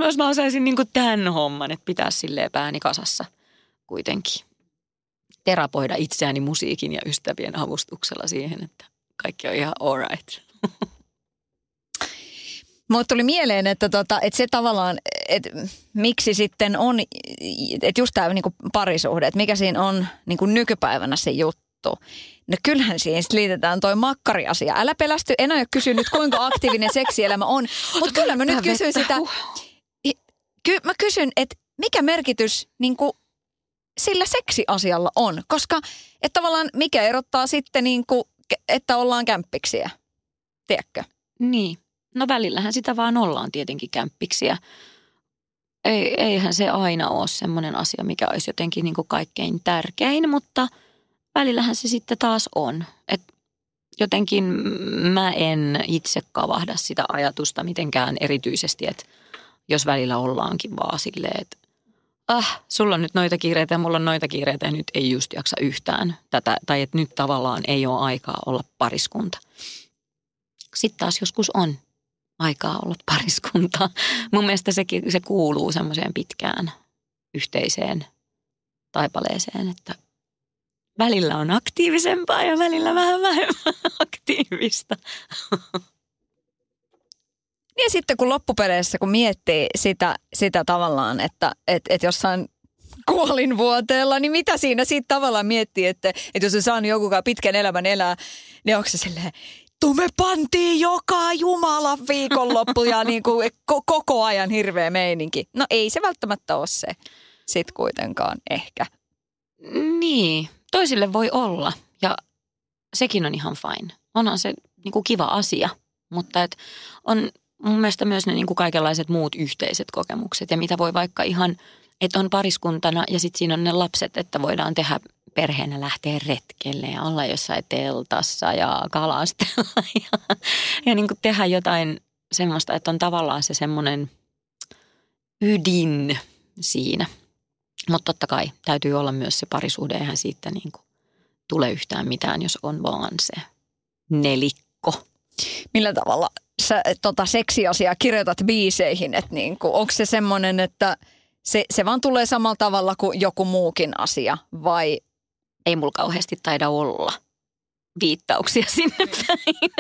jos mä osaisin niin kuin tämän homman, että pitää silleen pääni kasassa kuitenkin. Terapoida itseäni musiikin ja ystävien avustuksella siihen, että kaikki on ihan alright. <laughs> Mulle tuli mieleen, että, tota, että se tavallaan, että miksi sitten on, että just tämä niinku parisuhde, että mikä siinä on niinku nykypäivänä se juttu. No kyllähän siihen liitetään toi makkariasia. Älä pelästy, en aio kysyä nyt kuinka aktiivinen seksielämä on, mutta kyllä mä nyt kysyn sitä. Ky, mä kysyn, että mikä merkitys niinku sillä seksiasialla on, koska että tavallaan mikä erottaa sitten niinku, että ollaan kämppiksiä, tiedätkö? Niin. No välillähän sitä vaan ollaan tietenkin kämppiksiä. Ei, eihän se aina ole semmoinen asia, mikä olisi jotenkin niin kuin kaikkein tärkein, mutta välillähän se sitten taas on. Et jotenkin mä en itse kavahda sitä ajatusta mitenkään erityisesti, että jos välillä ollaankin vaan silleen, että ah, sulla on nyt noita kiireitä ja mulla on noita kiireitä ja nyt ei just jaksa yhtään tätä. Tai että nyt tavallaan ei ole aikaa olla pariskunta. Sitten taas joskus on aikaa olla <laughs> pariskunta. Mun mielestä se, se kuuluu semmoiseen pitkään yhteiseen taipaleeseen, että välillä on aktiivisempaa ja välillä vähän vähemmän <laughs> aktiivista. <laughs> Niin sitten kun loppupeleissä, kun miettii sitä, sitä tavallaan, että et, et jossain kuolinvuoteella, niin mitä siinä sitten tavallaan miettii, että, että jos on saanut joku pitkän elämän elää, niin onko se silleen, me pantiin joka jumala viikonloppu ja <laughs> niin kuin koko ajan hirveä meininki. No ei se välttämättä ole se sit kuitenkaan ehkä. Niin, toisille voi olla ja sekin on ihan fine. Onhan se niin kuin kiva asia, mutta et on mun mielestä myös ne niin kuin kaikenlaiset muut yhteiset kokemukset ja mitä voi vaikka ihan, että on pariskuntana ja sitten siinä on ne lapset, että voidaan tehdä perheenä lähteä retkelle ja olla jossain teltassa ja kalastella <laughs> ja, ja niin kuin tehdä jotain semmoista, että on tavallaan se semmoinen ydin siinä. Mutta totta kai täytyy olla myös se parisuhde, eihän siitä niin kuin tule yhtään mitään, jos on vaan se nelikko. Millä tavalla sä tota seksiasiaa kirjoitat biiseihin, että niin kuin, onko se semmoinen, että se, se vaan tulee samalla tavalla kuin joku muukin asia vai ei mulla kauheasti taida olla viittauksia <laughs> sinne päin.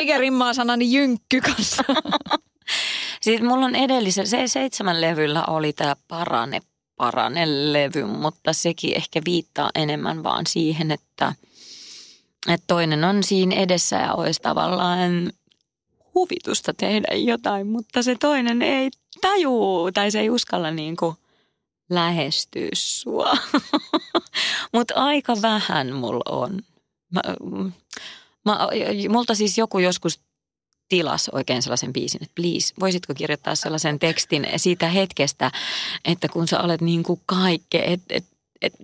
Mikä rimmaa sanani jynkky kanssa? Siis mulla on edellisen, se seitsemän levyllä oli tämä Parane Parane-levy, mutta sekin ehkä viittaa enemmän vaan siihen, että, että toinen on siinä edessä ja olisi tavallaan huvitusta tehdä jotain, mutta se toinen ei tajuu tai se ei uskalla niin kuin lähestyä sua. <laughs> Mutta aika vähän mulla on. Mä, mä, multa siis joku joskus tilas oikein sellaisen biisin, että please, voisitko kirjoittaa sellaisen tekstin siitä hetkestä, että kun sä olet niin kuin kaikke, että et, et,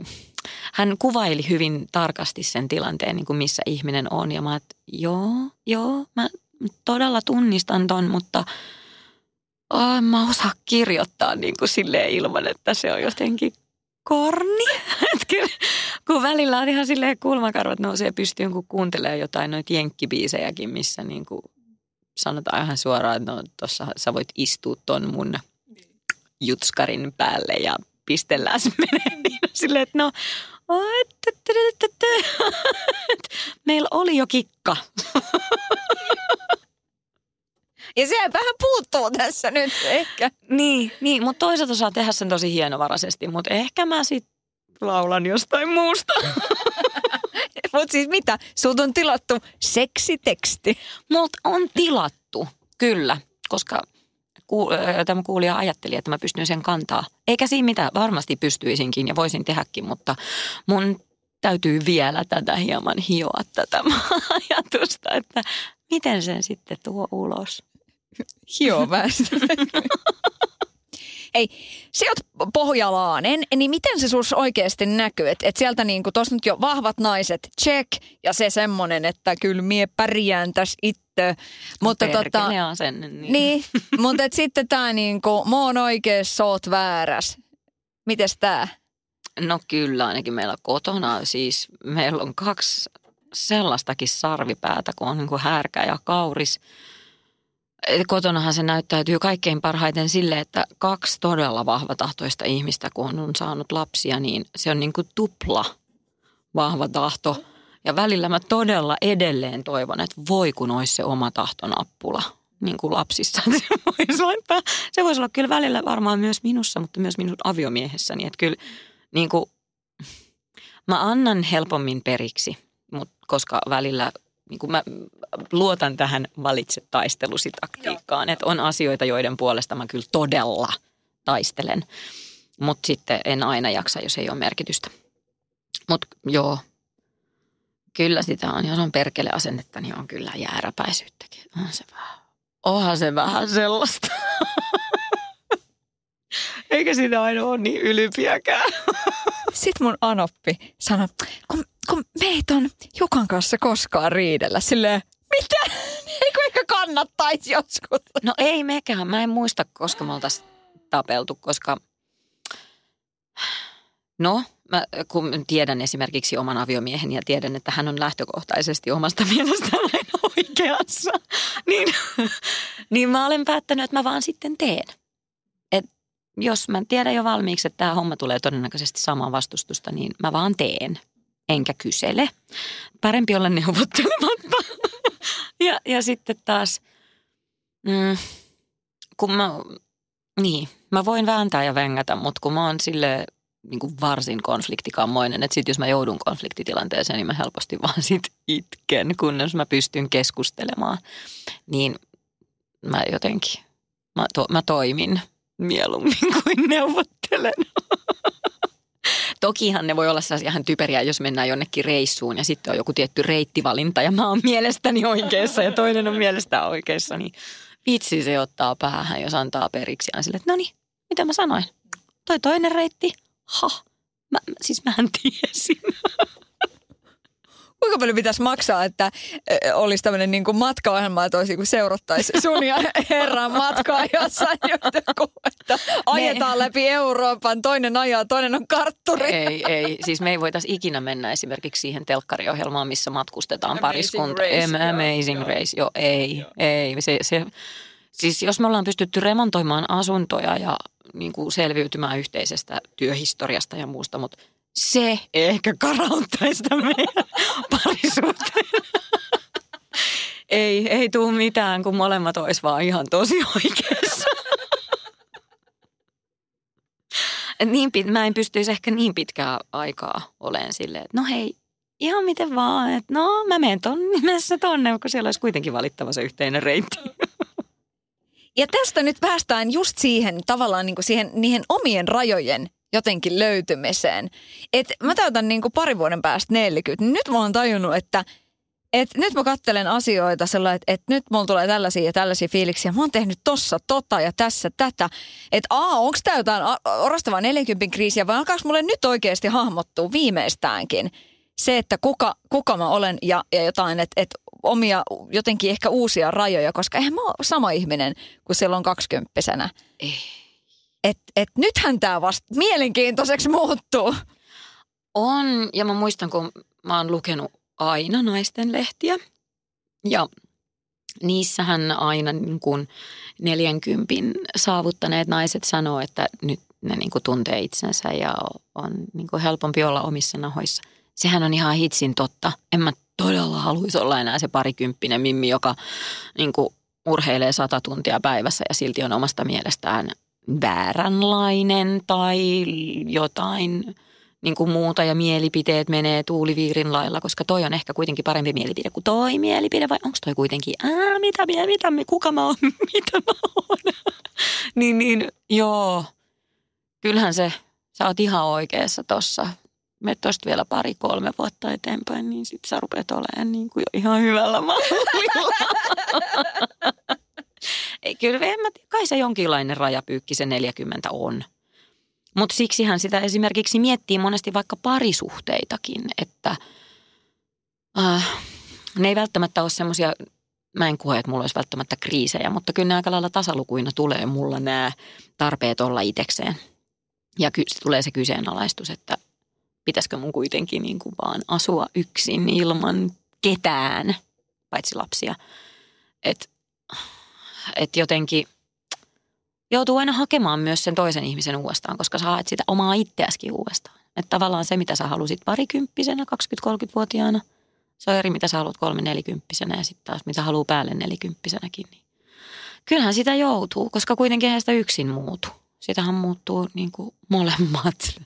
hän kuvaili hyvin tarkasti sen tilanteen, niin kuin missä ihminen on. Ja mä että joo, joo, mä todella tunnistan ton, mutta – oh, mä osaa kirjoittaa niin kuin silleen ilman, että se on jotenkin korni. <laughs> kun välillä on ihan silleen kulmakarvat nousee pystyyn, kun kuuntelee jotain noita jenkkibiisejäkin, missä niin kuin sanotaan ihan suoraan, että no tossa sä voit istua ton mun jutskarin päälle ja pistellään se menee <laughs> niin silleen, että no <laughs> meillä oli jo kikka. Ja se vähän puuttuu tässä nyt ehkä. Niin, niin mutta toisaalta saa tehdä sen tosi hienovaraisesti, mutta ehkä mä sitten laulan jostain muusta. <laughs> mutta siis mitä? Sulta on tilattu seksiteksti. Multa on tilattu, kyllä, koska tämä kuulija ajatteli, että mä pystyn sen kantaa. Eikä siinä mitään, varmasti pystyisinkin ja voisin tehdäkin, mutta mun täytyy vielä tätä hieman hioa tätä <laughs> ajatusta, että miten sen sitten tuo ulos. Hioväestö. Hei, sä oot pohjalainen, niin miten se sus oikeasti näkyy? Että et sieltä niinku, tuossa nyt jo vahvat naiset, check, ja se semmonen, että kyllä mie pärjään tässä itse. Mutta tota, asenne, niin. niin, mutta et sitten tämä niinku, mä oon oikees, sä oot vääräs. Mites tää? No kyllä, ainakin meillä kotona siis meillä on kaksi sellaistakin sarvipäätä, kun on niin kuin härkä ja kauris. Kotonahan se näyttäytyy kaikkein parhaiten sille, että kaksi todella vahvatahtoista ihmistä, kun on saanut lapsia, niin se on niin kuin tupla vahva tahto. Ja välillä mä todella edelleen toivon, että voi kun olisi se oma tahtonappula niin kuin lapsissa. <laughs> Se voisi, laittaa, se voisi olla kyllä välillä varmaan myös minussa, mutta myös minun aviomiehessäni. Että kyllä niin kuin, mä annan helpommin periksi, mutta koska välillä niin kuin mä luotan tähän valitse taistelusi taktiikkaan, että on asioita, joiden puolesta mä kyllä todella taistelen. Mutta sitten en aina jaksa, jos ei ole merkitystä. Mutta joo, kyllä sitä on. Jos on perkele asennetta, niin on kyllä jääräpäisyyttäkin. On se vähän. Onhan se vähän sellaista. <laughs> Eikä siinä aina ole niin ylpiäkään. <laughs> Sitten mun anoppi sanoi, kun, kun meitä on Jukan kanssa koskaan riidellä. Silleen, mitä? <laughs> Eikö ehkä kannattaisi joskus? No ei mekään. Mä en muista, koska me oltaisiin tapeltu, koska... No, mä, kun tiedän esimerkiksi oman aviomiehen ja tiedän, että hän on lähtökohtaisesti omasta mielestään aina oikeassa, <laughs> niin, niin mä olen päättänyt, että mä vaan sitten teen jos mä tiedän jo valmiiksi, että tämä homma tulee todennäköisesti samaa vastustusta, niin mä vaan teen, enkä kysele. Parempi olla neuvottelematta. <laughs> ja, ja sitten taas, mm, kun mä, niin, mä voin vääntää ja vengätä, mutta kun mä oon sille niin kuin varsin konfliktikammoinen, että sit jos mä joudun konfliktitilanteeseen, niin mä helposti <laughs> vaan sit itken, kunnes mä pystyn keskustelemaan. Niin mä jotenkin, mä, to, mä toimin mieluummin <laughs> kuin neuvottelen. <laughs> Tokihan ne voi olla sellaisia ihan typeriä, jos mennään jonnekin reissuun ja sitten on joku tietty reittivalinta ja mä oon mielestäni oikeassa ja toinen on mielestä oikeassa, niin vitsi se ottaa päähän, jos antaa periksi ja sille, että no niin, mitä mä sanoin? Toi toinen reitti, ha, mä, siis mähän tiesin. <laughs> kuinka paljon pitäisi maksaa, että olisi tämmöinen niin matkaohjelma, että olisi, kun seurattaisi sun ja <laughs> herran matkaa jossain joku, että ajetaan me... läpi Euroopan, toinen ajaa, toinen on kartturi. Ei, ei. Siis me ei voitaisi ikinä mennä esimerkiksi siihen telkkariohjelmaan, missä matkustetaan pariskunta. Race, amazing joo, Race, joo, ei, joo. ei. Se, se, siis jos me ollaan pystytty remontoimaan asuntoja ja niin kuin selviytymään yhteisestä työhistoriasta ja muusta, mutta se ehkä karauttaisi sitä meidän parisuhteen. ei, ei tule mitään, kun molemmat olisi vaan ihan tosi oikeassa. niin pit, mä en pystyisi ehkä niin pitkää aikaa olemaan silleen, että no hei, ihan miten vaan, että no mä menen ton nimessä tonne, kun siellä olisi kuitenkin valittava se yhteinen reitti. Ja tästä nyt päästään just siihen tavallaan niin kuin siihen, niihin omien rajojen jotenkin löytymiseen. Et mä täytän niin kuin pari vuoden päästä 40. Nyt mä oon tajunnut, että et nyt mä kattelen asioita sellainen, että et nyt mulla tulee tällaisia ja tällaisia fiiliksiä. Mä oon tehnyt tossa tota ja tässä tätä. Että a, onko tämä jotain orastavaa 40 kriisiä vai alkaako mulle nyt oikeasti hahmottua viimeistäänkin se, että kuka, kuka mä olen ja, ja jotain, että et omia jotenkin ehkä uusia rajoja, koska eihän mä ole sama ihminen kuin silloin kaksikymppisenä. Ei että et nythän tämä vasta mielenkiintoiseksi muuttuu. On, ja mä muistan, kun mä oon lukenut aina naisten lehtiä. Ja niissähän aina niin kuin 40 saavuttaneet naiset sanoo, että nyt ne niin tuntee itsensä ja on niin helpompi olla omissa nahoissa. Sehän on ihan hitsin totta. En mä todella haluaisi olla enää se parikymppinen mimmi, joka niin urheilee sata tuntia päivässä ja silti on omasta mielestään vääränlainen tai jotain niin kuin muuta ja mielipiteet menee tuuliviirin lailla, koska toi on ehkä kuitenkin parempi mielipide kuin toi mielipide vai onko toi kuitenkin, ää, mitä, mitä, mitä, kuka mä oon, <laughs> mitä mä oon. <laughs> niin, niin, joo, kyllähän se, sä oot ihan oikeassa tossa. Me tosta vielä pari, kolme vuotta eteenpäin, niin sit sä rupeat olemaan niin kuin ihan hyvällä mallilla. <laughs> Ei, kyllä en mä, kai se jonkinlainen rajapyykki se 40 on. Mutta siksihän sitä esimerkiksi miettii monesti vaikka parisuhteitakin, että äh, ne ei välttämättä ole semmoisia, mä en koe, että mulla olisi välttämättä kriisejä, mutta kyllä ne aika lailla tasalukuina tulee mulla nämä tarpeet olla itekseen. Ja ky- tulee se kyseenalaistus, että pitäisikö mun kuitenkin niin kuin vaan asua yksin ilman ketään, paitsi lapsia. Että et jotenkin joutuu aina hakemaan myös sen toisen ihmisen uudestaan, koska sä haet sitä omaa itseäskin uudestaan. Että tavallaan se, mitä sä halusit parikymppisenä, 20-30-vuotiaana, se on eri, mitä sä haluat kolme nelikymppisenä ja sitten taas mitä haluaa päälle nelikymppisenäkin. Niin kyllähän sitä joutuu, koska kuitenkin eihän sitä yksin muutu. Sitähän muuttuu niin kuin molemmat.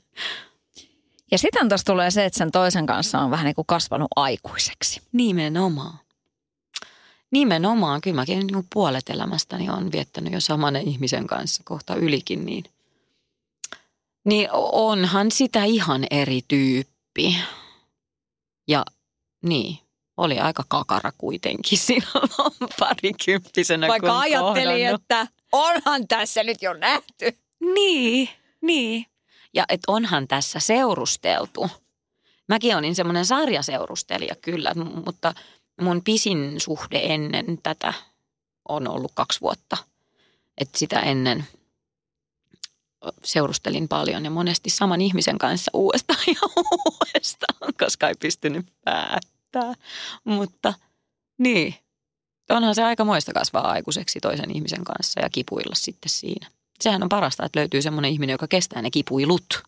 Ja sitten tuossa tulee se, että sen toisen kanssa on vähän niin kuin kasvanut aikuiseksi. Nimenomaan. Nimenomaan. Kyllä mäkin niin puolet elämästäni on viettänyt jo saman ihmisen kanssa, kohta ylikin, niin, niin onhan sitä ihan eri tyyppi. Ja niin, oli aika kakara kuitenkin <laughs> silloin parikymppisenä. Vaikka ajatteli, että onhan tässä nyt jo nähty. Niin, niin. Ja että onhan tässä seurusteltu. Mäkin olin semmoinen sarjaseurustelija kyllä, mutta mun pisin suhde ennen tätä on ollut kaksi vuotta. Että sitä ennen seurustelin paljon ja monesti saman ihmisen kanssa uudestaan <laughs> ja uudestaan, koska ei pystynyt päättää. Mutta niin, onhan se aika moista kasvaa aikuiseksi toisen ihmisen kanssa ja kipuilla sitten siinä sehän on parasta, että löytyy semmoinen ihminen, joka kestää ne kipuilut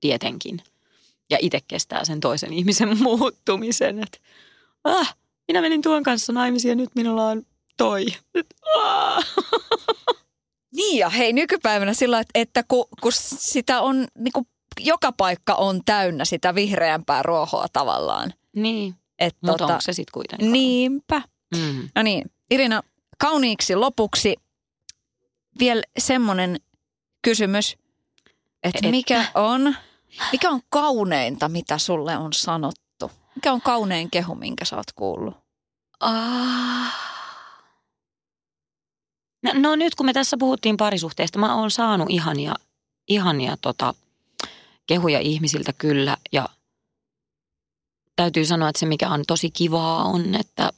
tietenkin. Ja itse kestää sen toisen ihmisen <laughs> muuttumisen. Että, ah, minä menin tuon kanssa naimisiin ja nyt minulla on toi. ah. <laughs> Niin ja hei nykypäivänä sillä, että, että kun, kun sitä on, niin kuin joka paikka on täynnä sitä vihreämpää ruohoa tavallaan. Niin, että mutta tota, onko se sitten kuitenkin? Niinpä. Mm. No niin, Irina, kauniiksi lopuksi vielä semmoinen kysymys, että, että mikä on, mikä on kauneinta, mitä sulle on sanottu? Mikä on kaunein kehu, minkä sä oot kuullut? Ah. No, no nyt kun me tässä puhuttiin parisuhteesta, mä oon saanut ihania, ihania tota, kehuja ihmisiltä kyllä ja täytyy sanoa, että se mikä on tosi kivaa on, että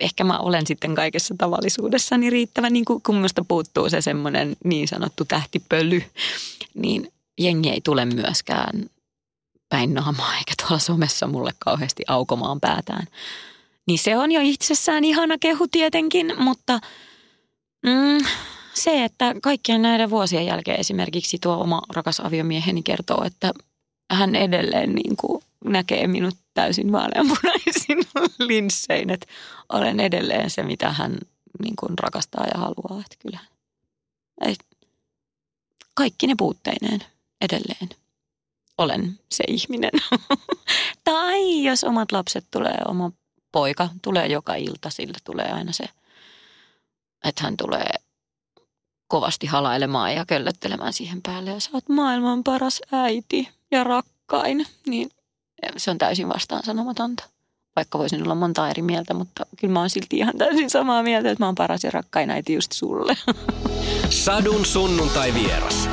ehkä mä olen sitten kaikessa tavallisuudessani riittävä, niin kuin kun musta puuttuu se semmoinen niin sanottu tähtipöly, niin jengi ei tule myöskään päin naamaa eikä tuolla somessa mulle kauheasti aukomaan päätään. Niin se on jo itsessään ihana kehu tietenkin, mutta mm, se, että kaikkien näiden vuosien jälkeen esimerkiksi tuo oma rakas aviomieheni kertoo, että hän edelleen niin kuin näkee minut täysin vaaleanpunaisin <laughs> linssein, että olen edelleen se, mitä hän niin kuin rakastaa ja haluaa. Että kyllähän, et kaikki ne puutteineen edelleen olen se ihminen. <laughs> tai jos omat lapset tulee, oma poika tulee joka ilta, sillä tulee aina se, että hän tulee kovasti halailemaan ja köllöttelemään siihen päälle ja sä oot maailman paras äiti ja rakkain, niin se on täysin vastaan sanomatonta. Vaikka voisin olla monta eri mieltä, mutta kyllä mä oon silti ihan täysin samaa mieltä, että mä oon paras ja rakkain äiti just sulle. <laughs> Sadun sunnuntai vieras.